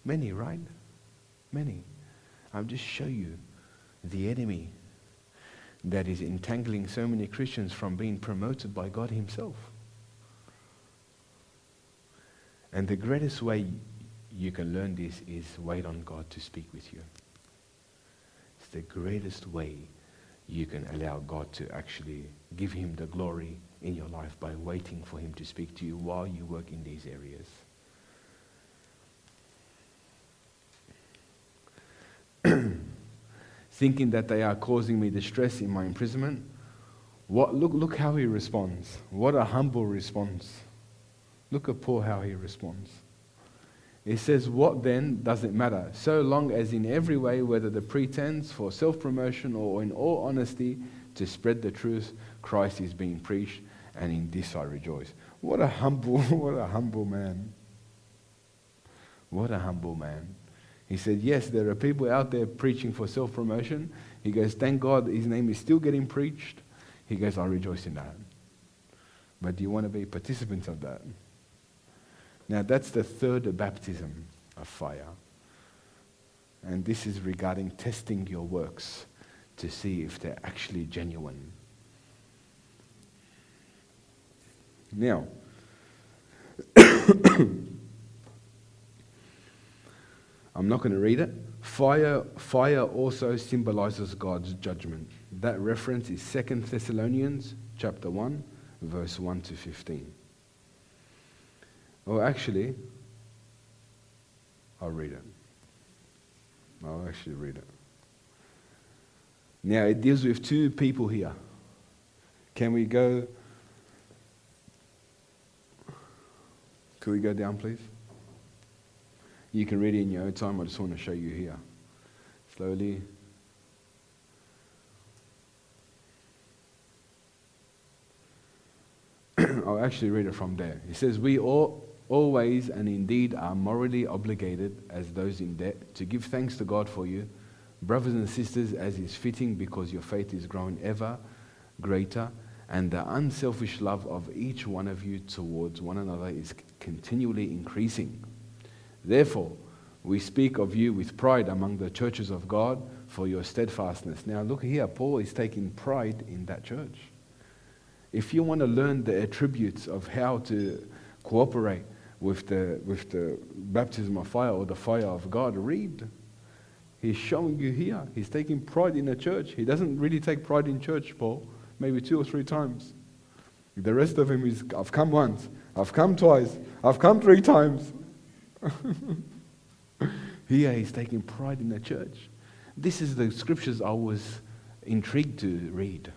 Many, right? Many. I'll just show you the enemy that is entangling so many Christians from being promoted by God Himself. And the greatest way you can learn this is wait on God to speak with you. It's the greatest way you can allow God to actually give Him the glory in your life by waiting for Him to speak to you while you work in these areas. Thinking that they are causing me distress in my imprisonment. What, look, look how he responds. What a humble response. Look at Paul how he responds. It says, What then does it matter? So long as in every way, whether the pretense for self promotion or in all honesty to spread the truth, Christ is being preached, and in this I rejoice. What a humble, what a humble man. What a humble man. He said, Yes, there are people out there preaching for self promotion. He goes, Thank God his name is still getting preached. He goes, I rejoice in that. But do you want to be participants of that? Now, that's the third baptism of fire. And this is regarding testing your works to see if they're actually genuine. Now, I'm not going to read it. Fire, fire also symbolizes God's judgment. That reference is 2 Thessalonians chapter 1, verse 1 to 15. Or actually, I'll read it. I'll actually read it. Now, it deals with two people here. Can we go? Could we go down, please? You can read it in your own time. I just want to show you here. Slowly. I'll actually read it from there. It says, We all always and indeed are morally obligated as those in debt to give thanks to God for you, brothers and sisters, as is fitting because your faith is growing ever greater and the unselfish love of each one of you towards one another is continually increasing. Therefore, we speak of you with pride among the churches of God for your steadfastness. Now, look here, Paul is taking pride in that church. If you want to learn the attributes of how to cooperate with the, with the baptism of fire or the fire of God, read. He's showing you here. He's taking pride in the church. He doesn't really take pride in church, Paul, maybe two or three times. The rest of him is, I've come once, I've come twice, I've come three times. here he's taking pride in the church. This is the scriptures I was intrigued to read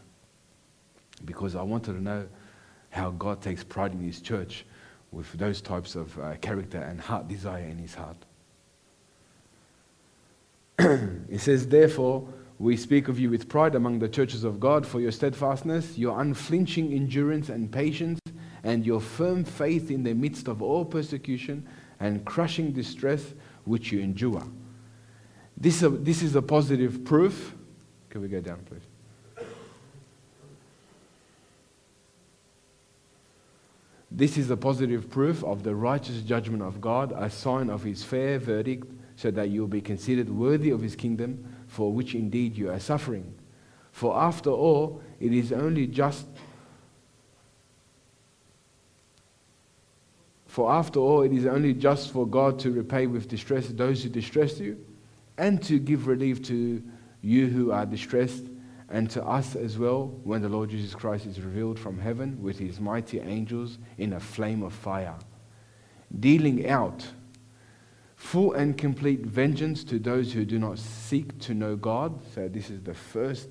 because I wanted to know how God takes pride in his church with those types of uh, character and heart desire in his heart. it says, Therefore, we speak of you with pride among the churches of God for your steadfastness, your unflinching endurance and patience, and your firm faith in the midst of all persecution and crushing distress which you endure. This, uh, this is a positive proof. Can we go down, please? This is a positive proof of the righteous judgment of God, a sign of his fair verdict so that you will be considered worthy of his kingdom, for which indeed you are suffering. For after all, it is only just For after all, it is only just for God to repay with distress those who distress you, and to give relief to you who are distressed, and to us as well when the Lord Jesus Christ is revealed from heaven with his mighty angels in a flame of fire, dealing out full and complete vengeance to those who do not seek to know God. So this is the first,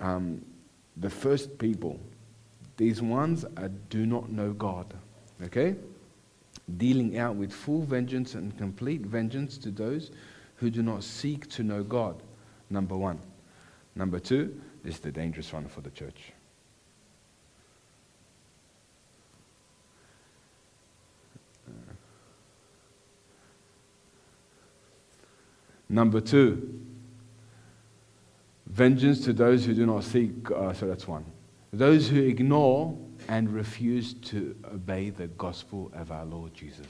um, the first people. These ones are, do not know God. Okay? Dealing out with full vengeance and complete vengeance to those who do not seek to know God. Number one. Number two, this is the dangerous one for the church. Number two, vengeance to those who do not seek. Uh, so that's one. Those who ignore and refuse to obey the gospel of our Lord Jesus.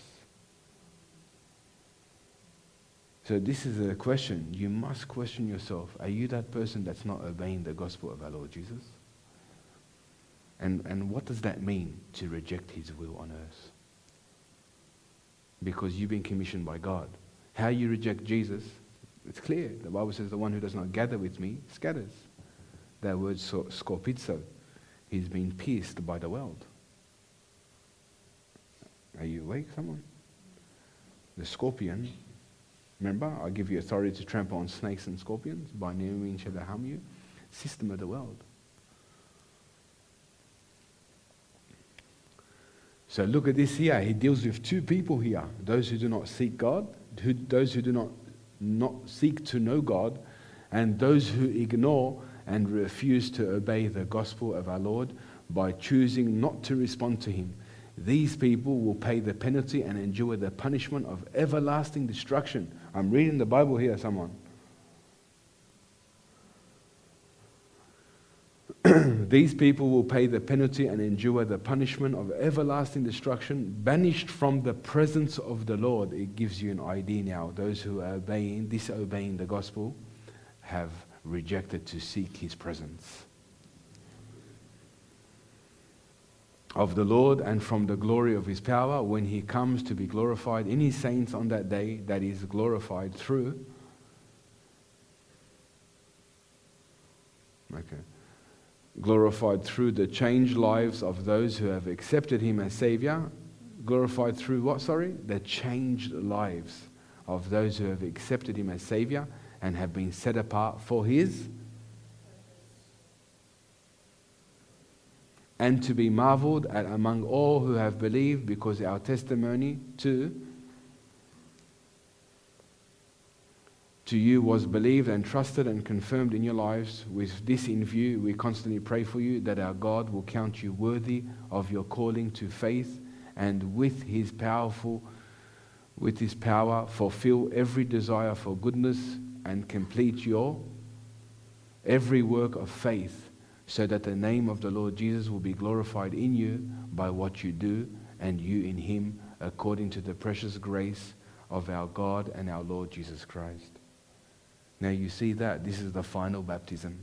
So, this is a question. You must question yourself Are you that person that's not obeying the gospel of our Lord Jesus? And, and what does that mean to reject his will on earth? Because you've been commissioned by God. How you reject Jesus, it's clear. The Bible says, The one who does not gather with me scatters. That word skorpizo He's been pierced by the world. Are you awake, someone? The scorpion, remember, I give you authority to trample on snakes and scorpions. By no means shall they harm you. System of the world. So look at this here. He deals with two people here those who do not seek God, who, those who do not, not seek to know God, and those who ignore and refuse to obey the gospel of our Lord by choosing not to respond to Him. These people will pay the penalty and endure the punishment of everlasting destruction. I'm reading the Bible here, someone. These people will pay the penalty and endure the punishment of everlasting destruction, banished from the presence of the Lord. It gives you an idea now. Those who are obeying, disobeying the gospel have rejected to seek his presence. Of the Lord and from the glory of his power when he comes to be glorified in his saints on that day that is glorified through. Okay. Glorified through the changed lives of those who have accepted him as Savior. Glorified through what, sorry? The changed lives of those who have accepted him as Savior and have been set apart for His. And to be marveled at among all who have believed, because our testimony to to you was believed and trusted and confirmed in your lives. With this in view, we constantly pray for you that our God will count you worthy of your calling to faith and with his powerful with his power fulfill every desire for goodness and complete your every work of faith so that the name of the Lord Jesus will be glorified in you by what you do and you in him according to the precious grace of our God and our Lord Jesus Christ. Now you see that this is the final baptism.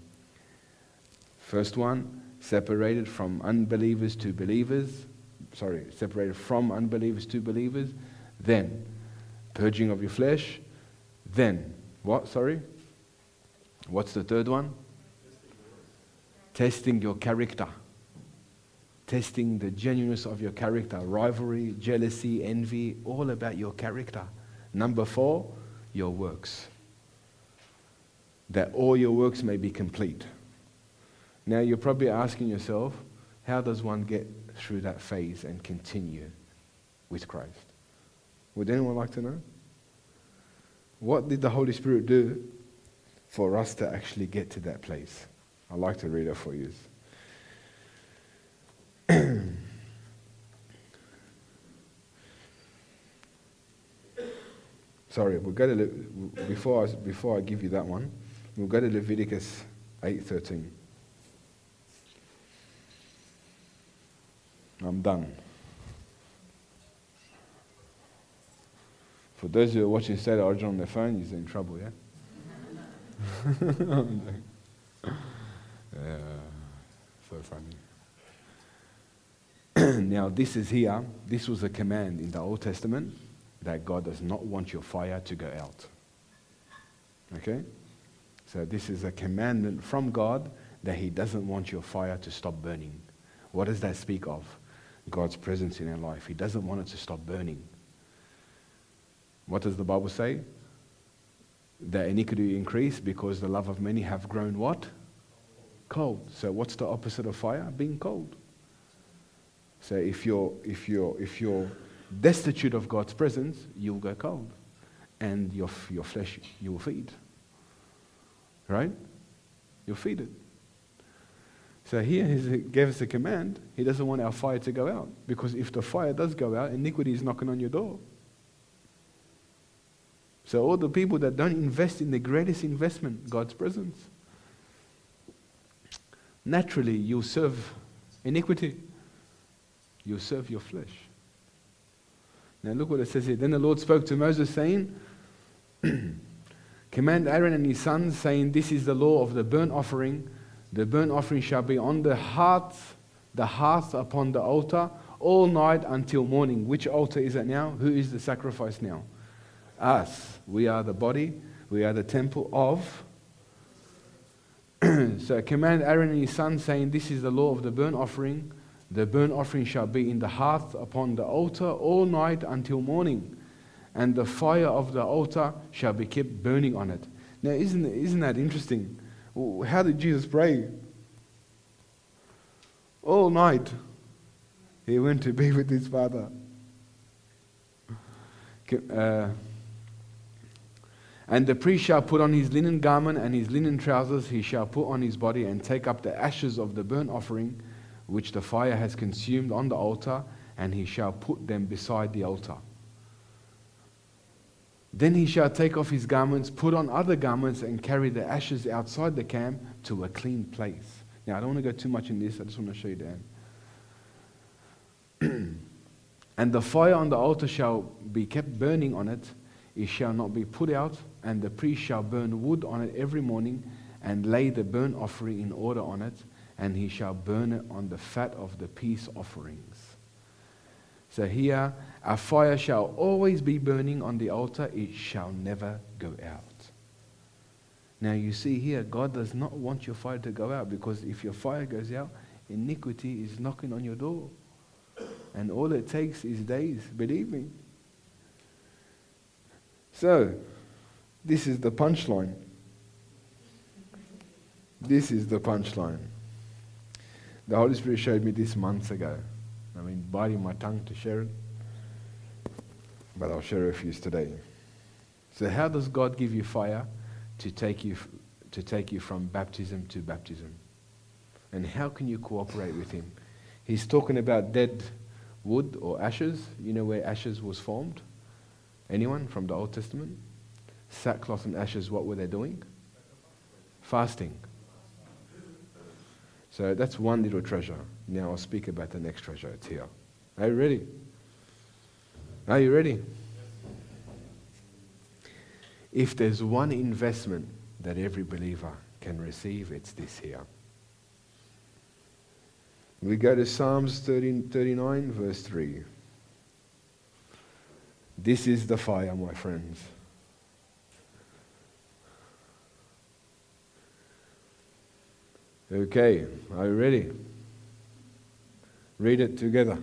First one, separated from unbelievers to believers. Sorry, separated from unbelievers to believers. Then, purging of your flesh. Then, what? Sorry? What's the third one? Testing your character. Testing the genuineness of your character. Rivalry, jealousy, envy, all about your character. Number four, your works. That all your works may be complete. Now you're probably asking yourself, how does one get through that phase and continue with Christ? Would anyone like to know? What did the Holy Spirit do for us to actually get to that place? I'd like to read it for you. Sorry, we'll go to Le- before I, before I give you that one. We'll go to Leviticus eight thirteen. I'm done. For those who are watching State Origin on their phone, you're in trouble, yeah? yeah, so funny. now, this is here. This was a command in the Old Testament that God does not want your fire to go out. Okay? So, this is a commandment from God that He doesn't want your fire to stop burning. What does that speak of? God's presence in our life. He doesn't want it to stop burning. What does the Bible say? That iniquity increase because the love of many have grown what? Cold. So what's the opposite of fire? Being cold. So if you're if you're if you're destitute of God's presence, you'll go cold. And your your flesh you will feed. Right? You'll feed it. So here he gave us a command. He doesn't want our fire to go out. Because if the fire does go out, iniquity is knocking on your door. So all the people that don't invest in the greatest investment, God's presence, naturally you'll serve iniquity. You'll serve your flesh. Now look what it says here. Then the Lord spoke to Moses, saying, Command Aaron and his sons, saying, This is the law of the burnt offering. The burnt offering shall be on the hearth, the hearth upon the altar, all night until morning. Which altar is it now? Who is the sacrifice now? Us. We are the body, we are the temple of. so command Aaron and his son, saying, This is the law of the burnt offering. The burnt offering shall be in the hearth upon the altar all night until morning, and the fire of the altar shall be kept burning on it. Now, isn't, isn't that interesting? How did Jesus pray? All night, he went to be with his Father. Uh, and the priest shall put on his linen garment and his linen trousers, he shall put on his body and take up the ashes of the burnt offering which the fire has consumed on the altar, and he shall put them beside the altar. Then he shall take off his garments, put on other garments, and carry the ashes outside the camp to a clean place. Now, I don't want to go too much in this, I just want to show you down. and the fire on the altar shall be kept burning on it, it shall not be put out and the priest shall burn wood on it every morning and lay the burnt offering in order on it, and he shall burn it on the fat of the peace offerings. So here, a fire shall always be burning on the altar, it shall never go out. Now you see here, God does not want your fire to go out because if your fire goes out, iniquity is knocking on your door. And all it takes is days, believe me. So, this is the punchline. This is the punchline. The Holy Spirit showed me this months ago. I mean, biting my tongue to share it, but I'll share it with you today. So, how does God give you fire to take you, to take you from baptism to baptism? And how can you cooperate with Him? He's talking about dead wood or ashes. You know where ashes was formed? Anyone from the Old Testament? Sackcloth and ashes, what were they doing? Fasting. So that's one little treasure. Now I'll speak about the next treasure. It's here. Are you ready? Are you ready? If there's one investment that every believer can receive, it's this here. We go to Psalms 30, 39, verse 3. This is the fire, my friends. Okay, are you ready? Read it together.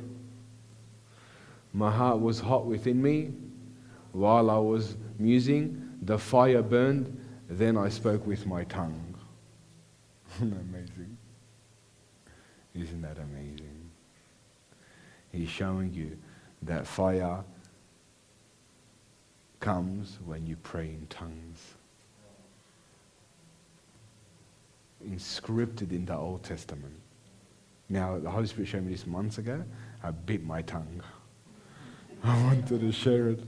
My heart was hot within me while I was musing. The fire burned. Then I spoke with my tongue. amazing? Isn't that amazing? He's showing you that fire comes when you pray in tongues. Inscripted in the Old Testament. Now, the Holy Spirit showed me this months ago. I bit my tongue. I wanted to share it.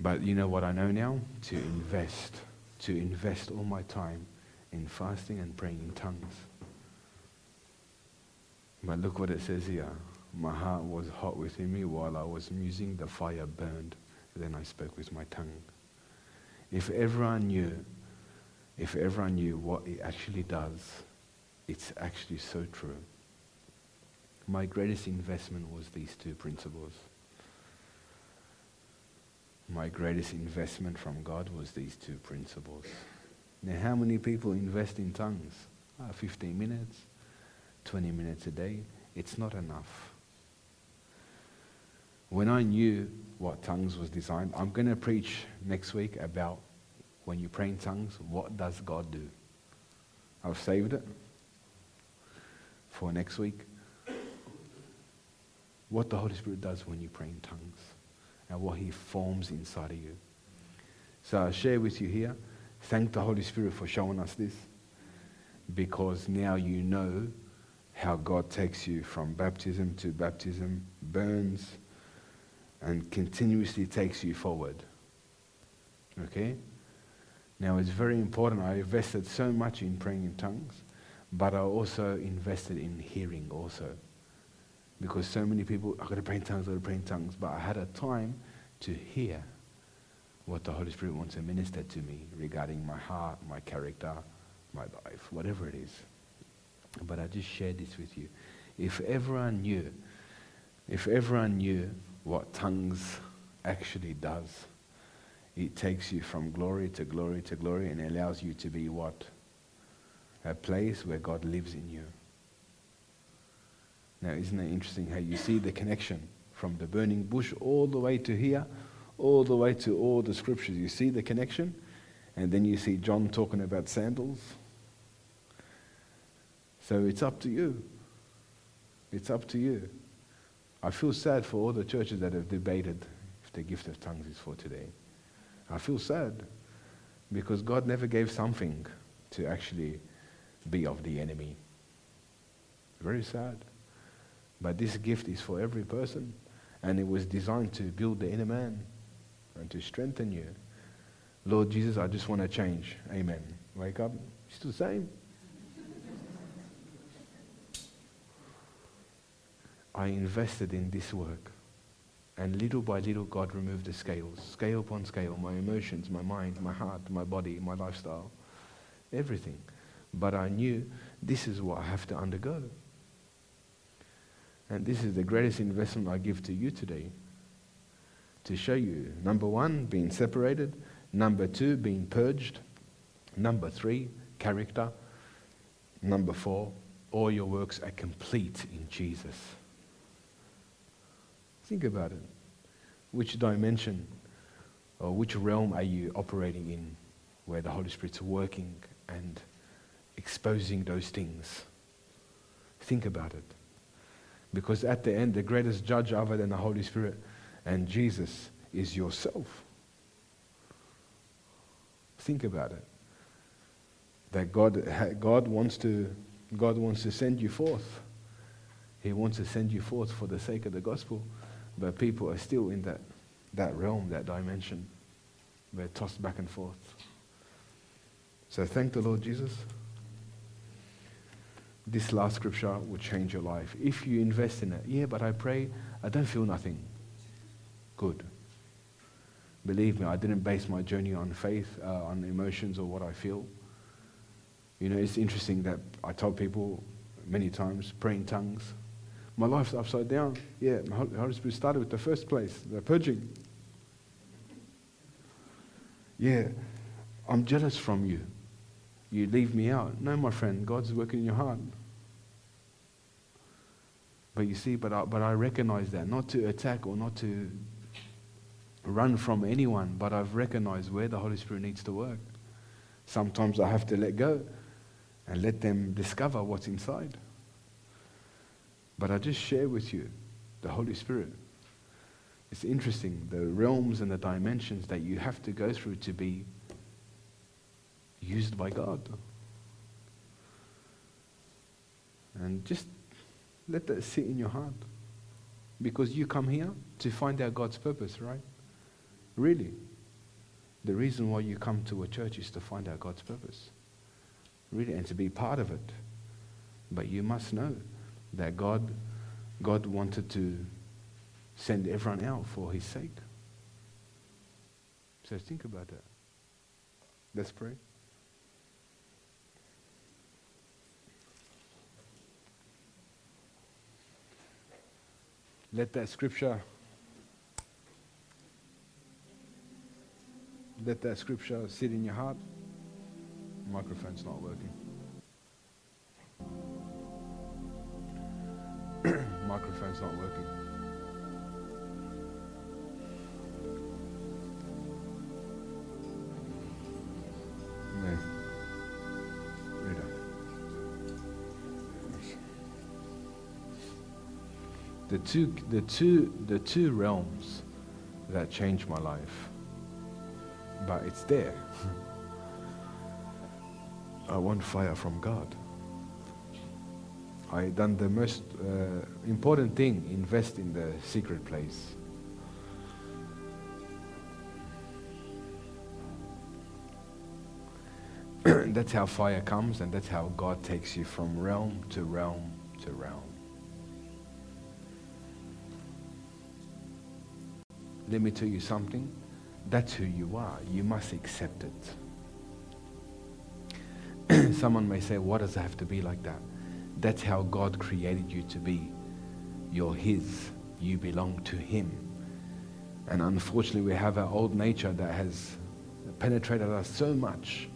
But you know what I know now? To invest. To invest all my time in fasting and praying in tongues. But look what it says here. My heart was hot within me while I was musing, the fire burned. then I spoke with my tongue. If everyone knew, if everyone knew what it actually does, it's actually so true. My greatest investment was these two principles. My greatest investment from God was these two principles. Now, how many people invest in tongues? Uh, 15 minutes, 20 minutes a day. It's not enough. When I knew what tongues was designed, I'm going to preach next week about when you pray in tongues, what does God do? I've saved it for next week. What the Holy Spirit does when you pray in tongues and what He forms inside of you. So I share with you here. Thank the Holy Spirit for showing us this because now you know how God takes you from baptism to baptism, burns, and continuously takes you forward. Okay? Now it's very important. I invested so much in praying in tongues, but I also invested in hearing also. Because so many people, I've got to pray in tongues, I've got to pray in tongues, but I had a time to hear what the Holy Spirit wants to minister to me regarding my heart, my character, my life, whatever it is. But I just shared this with you. If everyone knew, if everyone knew what tongues actually does, it takes you from glory to glory to glory and allows you to be what? A place where God lives in you. Now, isn't it interesting how you see the connection from the burning bush all the way to here, all the way to all the scriptures? You see the connection? And then you see John talking about sandals. So it's up to you. It's up to you. I feel sad for all the churches that have debated if the gift of tongues is for today. I feel sad because God never gave something to actually be of the enemy. Very sad. But this gift is for every person, and it was designed to build the inner man and to strengthen you. Lord Jesus, I just want to change. Amen. Wake up. Still the same. I invested in this work. And little by little, God removed the scales, scale upon scale, my emotions, my mind, my heart, my body, my lifestyle, everything. But I knew this is what I have to undergo. And this is the greatest investment I give to you today. To show you, number one, being separated. Number two, being purged. Number three, character. Number four, all your works are complete in Jesus. Think about it. Which dimension or which realm are you operating in where the Holy Spirit's working and exposing those things? Think about it. Because at the end, the greatest judge other than the Holy Spirit and Jesus is yourself. Think about it. That God, God, wants to, God wants to send you forth. He wants to send you forth for the sake of the gospel. But people are still in that, that realm, that dimension. They're tossed back and forth. So thank the Lord Jesus. This last scripture will change your life. If you invest in it, yeah, but I pray, I don't feel nothing. Good. Believe me, I didn't base my journey on faith, uh, on emotions, or what I feel. You know, it's interesting that I told people many times, praying tongues, my life's upside down. Yeah, the Holy Spirit started with the first place, the purging. Yeah, I'm jealous from you. You leave me out. No, my friend, God's working in your heart. But you see, but I, but I recognize that, not to attack or not to run from anyone, but I've recognized where the Holy Spirit needs to work. Sometimes I have to let go and let them discover what's inside. But I just share with you the Holy Spirit. It's interesting, the realms and the dimensions that you have to go through to be used by God. And just let that sit in your heart. Because you come here to find out God's purpose, right? Really. The reason why you come to a church is to find out God's purpose. Really, and to be part of it. But you must know that God, God wanted to send everyone out for his sake. So think about that. Let's pray. Let that scripture let that scripture sit in your heart. Microphone's not working. Microphone's not working. The two, the two, the two realms that changed my life, but it's there. I want fire from God. I done the most uh, important thing, invest in the secret place. that's how fire comes and that's how God takes you from realm to realm to realm. Let me tell you something. That's who you are. You must accept it. Someone may say, What does it have to be like that? That's how God created you to be. You're His. You belong to Him. And unfortunately, we have our old nature that has penetrated us so much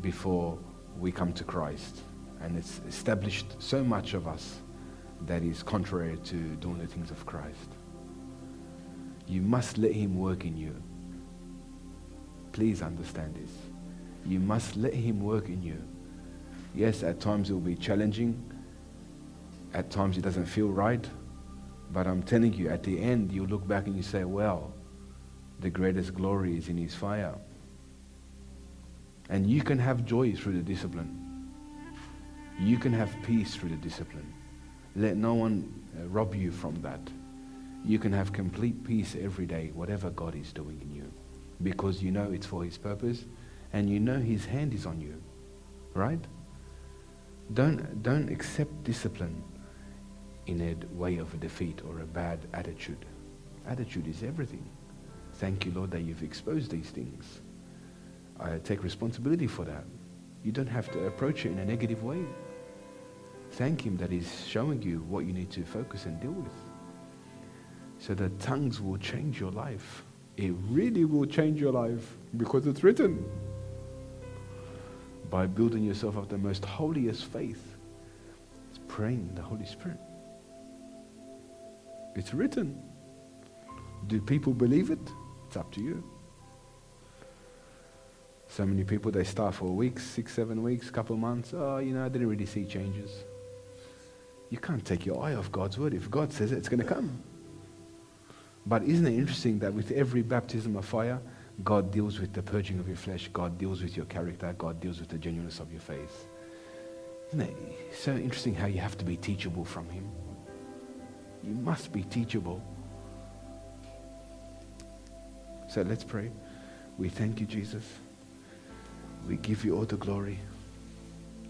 before we come to Christ. And it's established so much of us that is contrary to doing the things of Christ. You must let Him work in you. Please understand this. You must let Him work in you. Yes, at times it will be challenging. At times it doesn't feel right. But I'm telling you, at the end, you look back and you say, well, the greatest glory is in His fire. And you can have joy through the discipline. You can have peace through the discipline. Let no one uh, rob you from that. You can have complete peace every day, whatever God is doing in you, because you know it's for His purpose and you know His hand is on you. Right? Don't, don't accept discipline in a way of a defeat or a bad attitude. Attitude is everything. Thank you, Lord, that you've exposed these things. I take responsibility for that. You don't have to approach it in a negative way. Thank Him that He's showing you what you need to focus and deal with. So that tongues will change your life. It really will change your life because it's written. By building yourself up the most holiest faith, it's praying the Holy Spirit. It's written. Do people believe it? It's up to you. So many people, they start for weeks, six, seven weeks, couple months. Oh, you know, I didn't really see changes. You can't take your eye off God's word. If God says it, it's going to come. But isn't it interesting that with every baptism of fire, God deals with the purging of your flesh, God deals with your character, God deals with the genuineness of your faith. Isn't it so interesting how you have to be teachable from Him? You must be teachable. So let's pray. We thank you, Jesus. We give you all the glory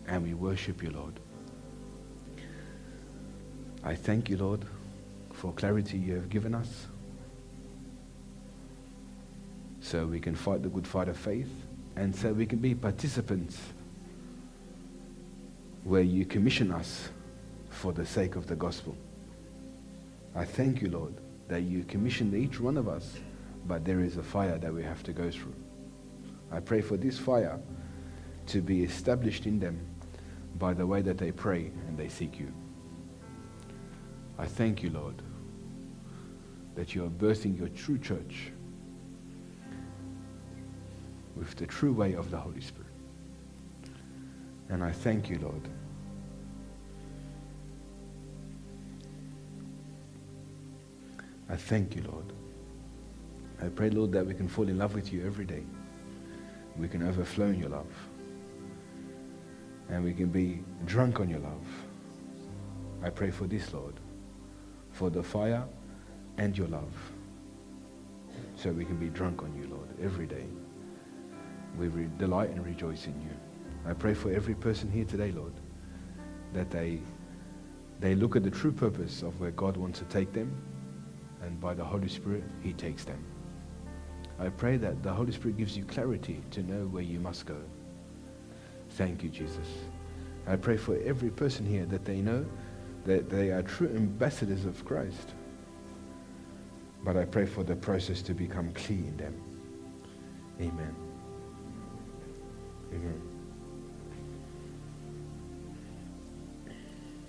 and we worship you, Lord. I thank you, Lord, for clarity you have given us so we can fight the good fight of faith and so we can be participants where you commission us for the sake of the gospel. I thank you, Lord, that you commissioned each one of us, but there is a fire that we have to go through. I pray for this fire to be established in them by the way that they pray and they seek you. I thank you, Lord, that you are birthing your true church with the true way of the Holy Spirit. And I thank you, Lord. I thank you, Lord. I pray, Lord, that we can fall in love with you every day. We can overflow in your love. And we can be drunk on your love. I pray for this, Lord, for the fire and your love. So we can be drunk on you, Lord, every day. We re- delight and rejoice in you. I pray for every person here today, Lord, that they, they look at the true purpose of where God wants to take them, and by the Holy Spirit, He takes them. I pray that the Holy Spirit gives you clarity to know where you must go. Thank you, Jesus. I pray for every person here that they know that they are true ambassadors of Christ. But I pray for the process to become clear in them. Amen. Amen.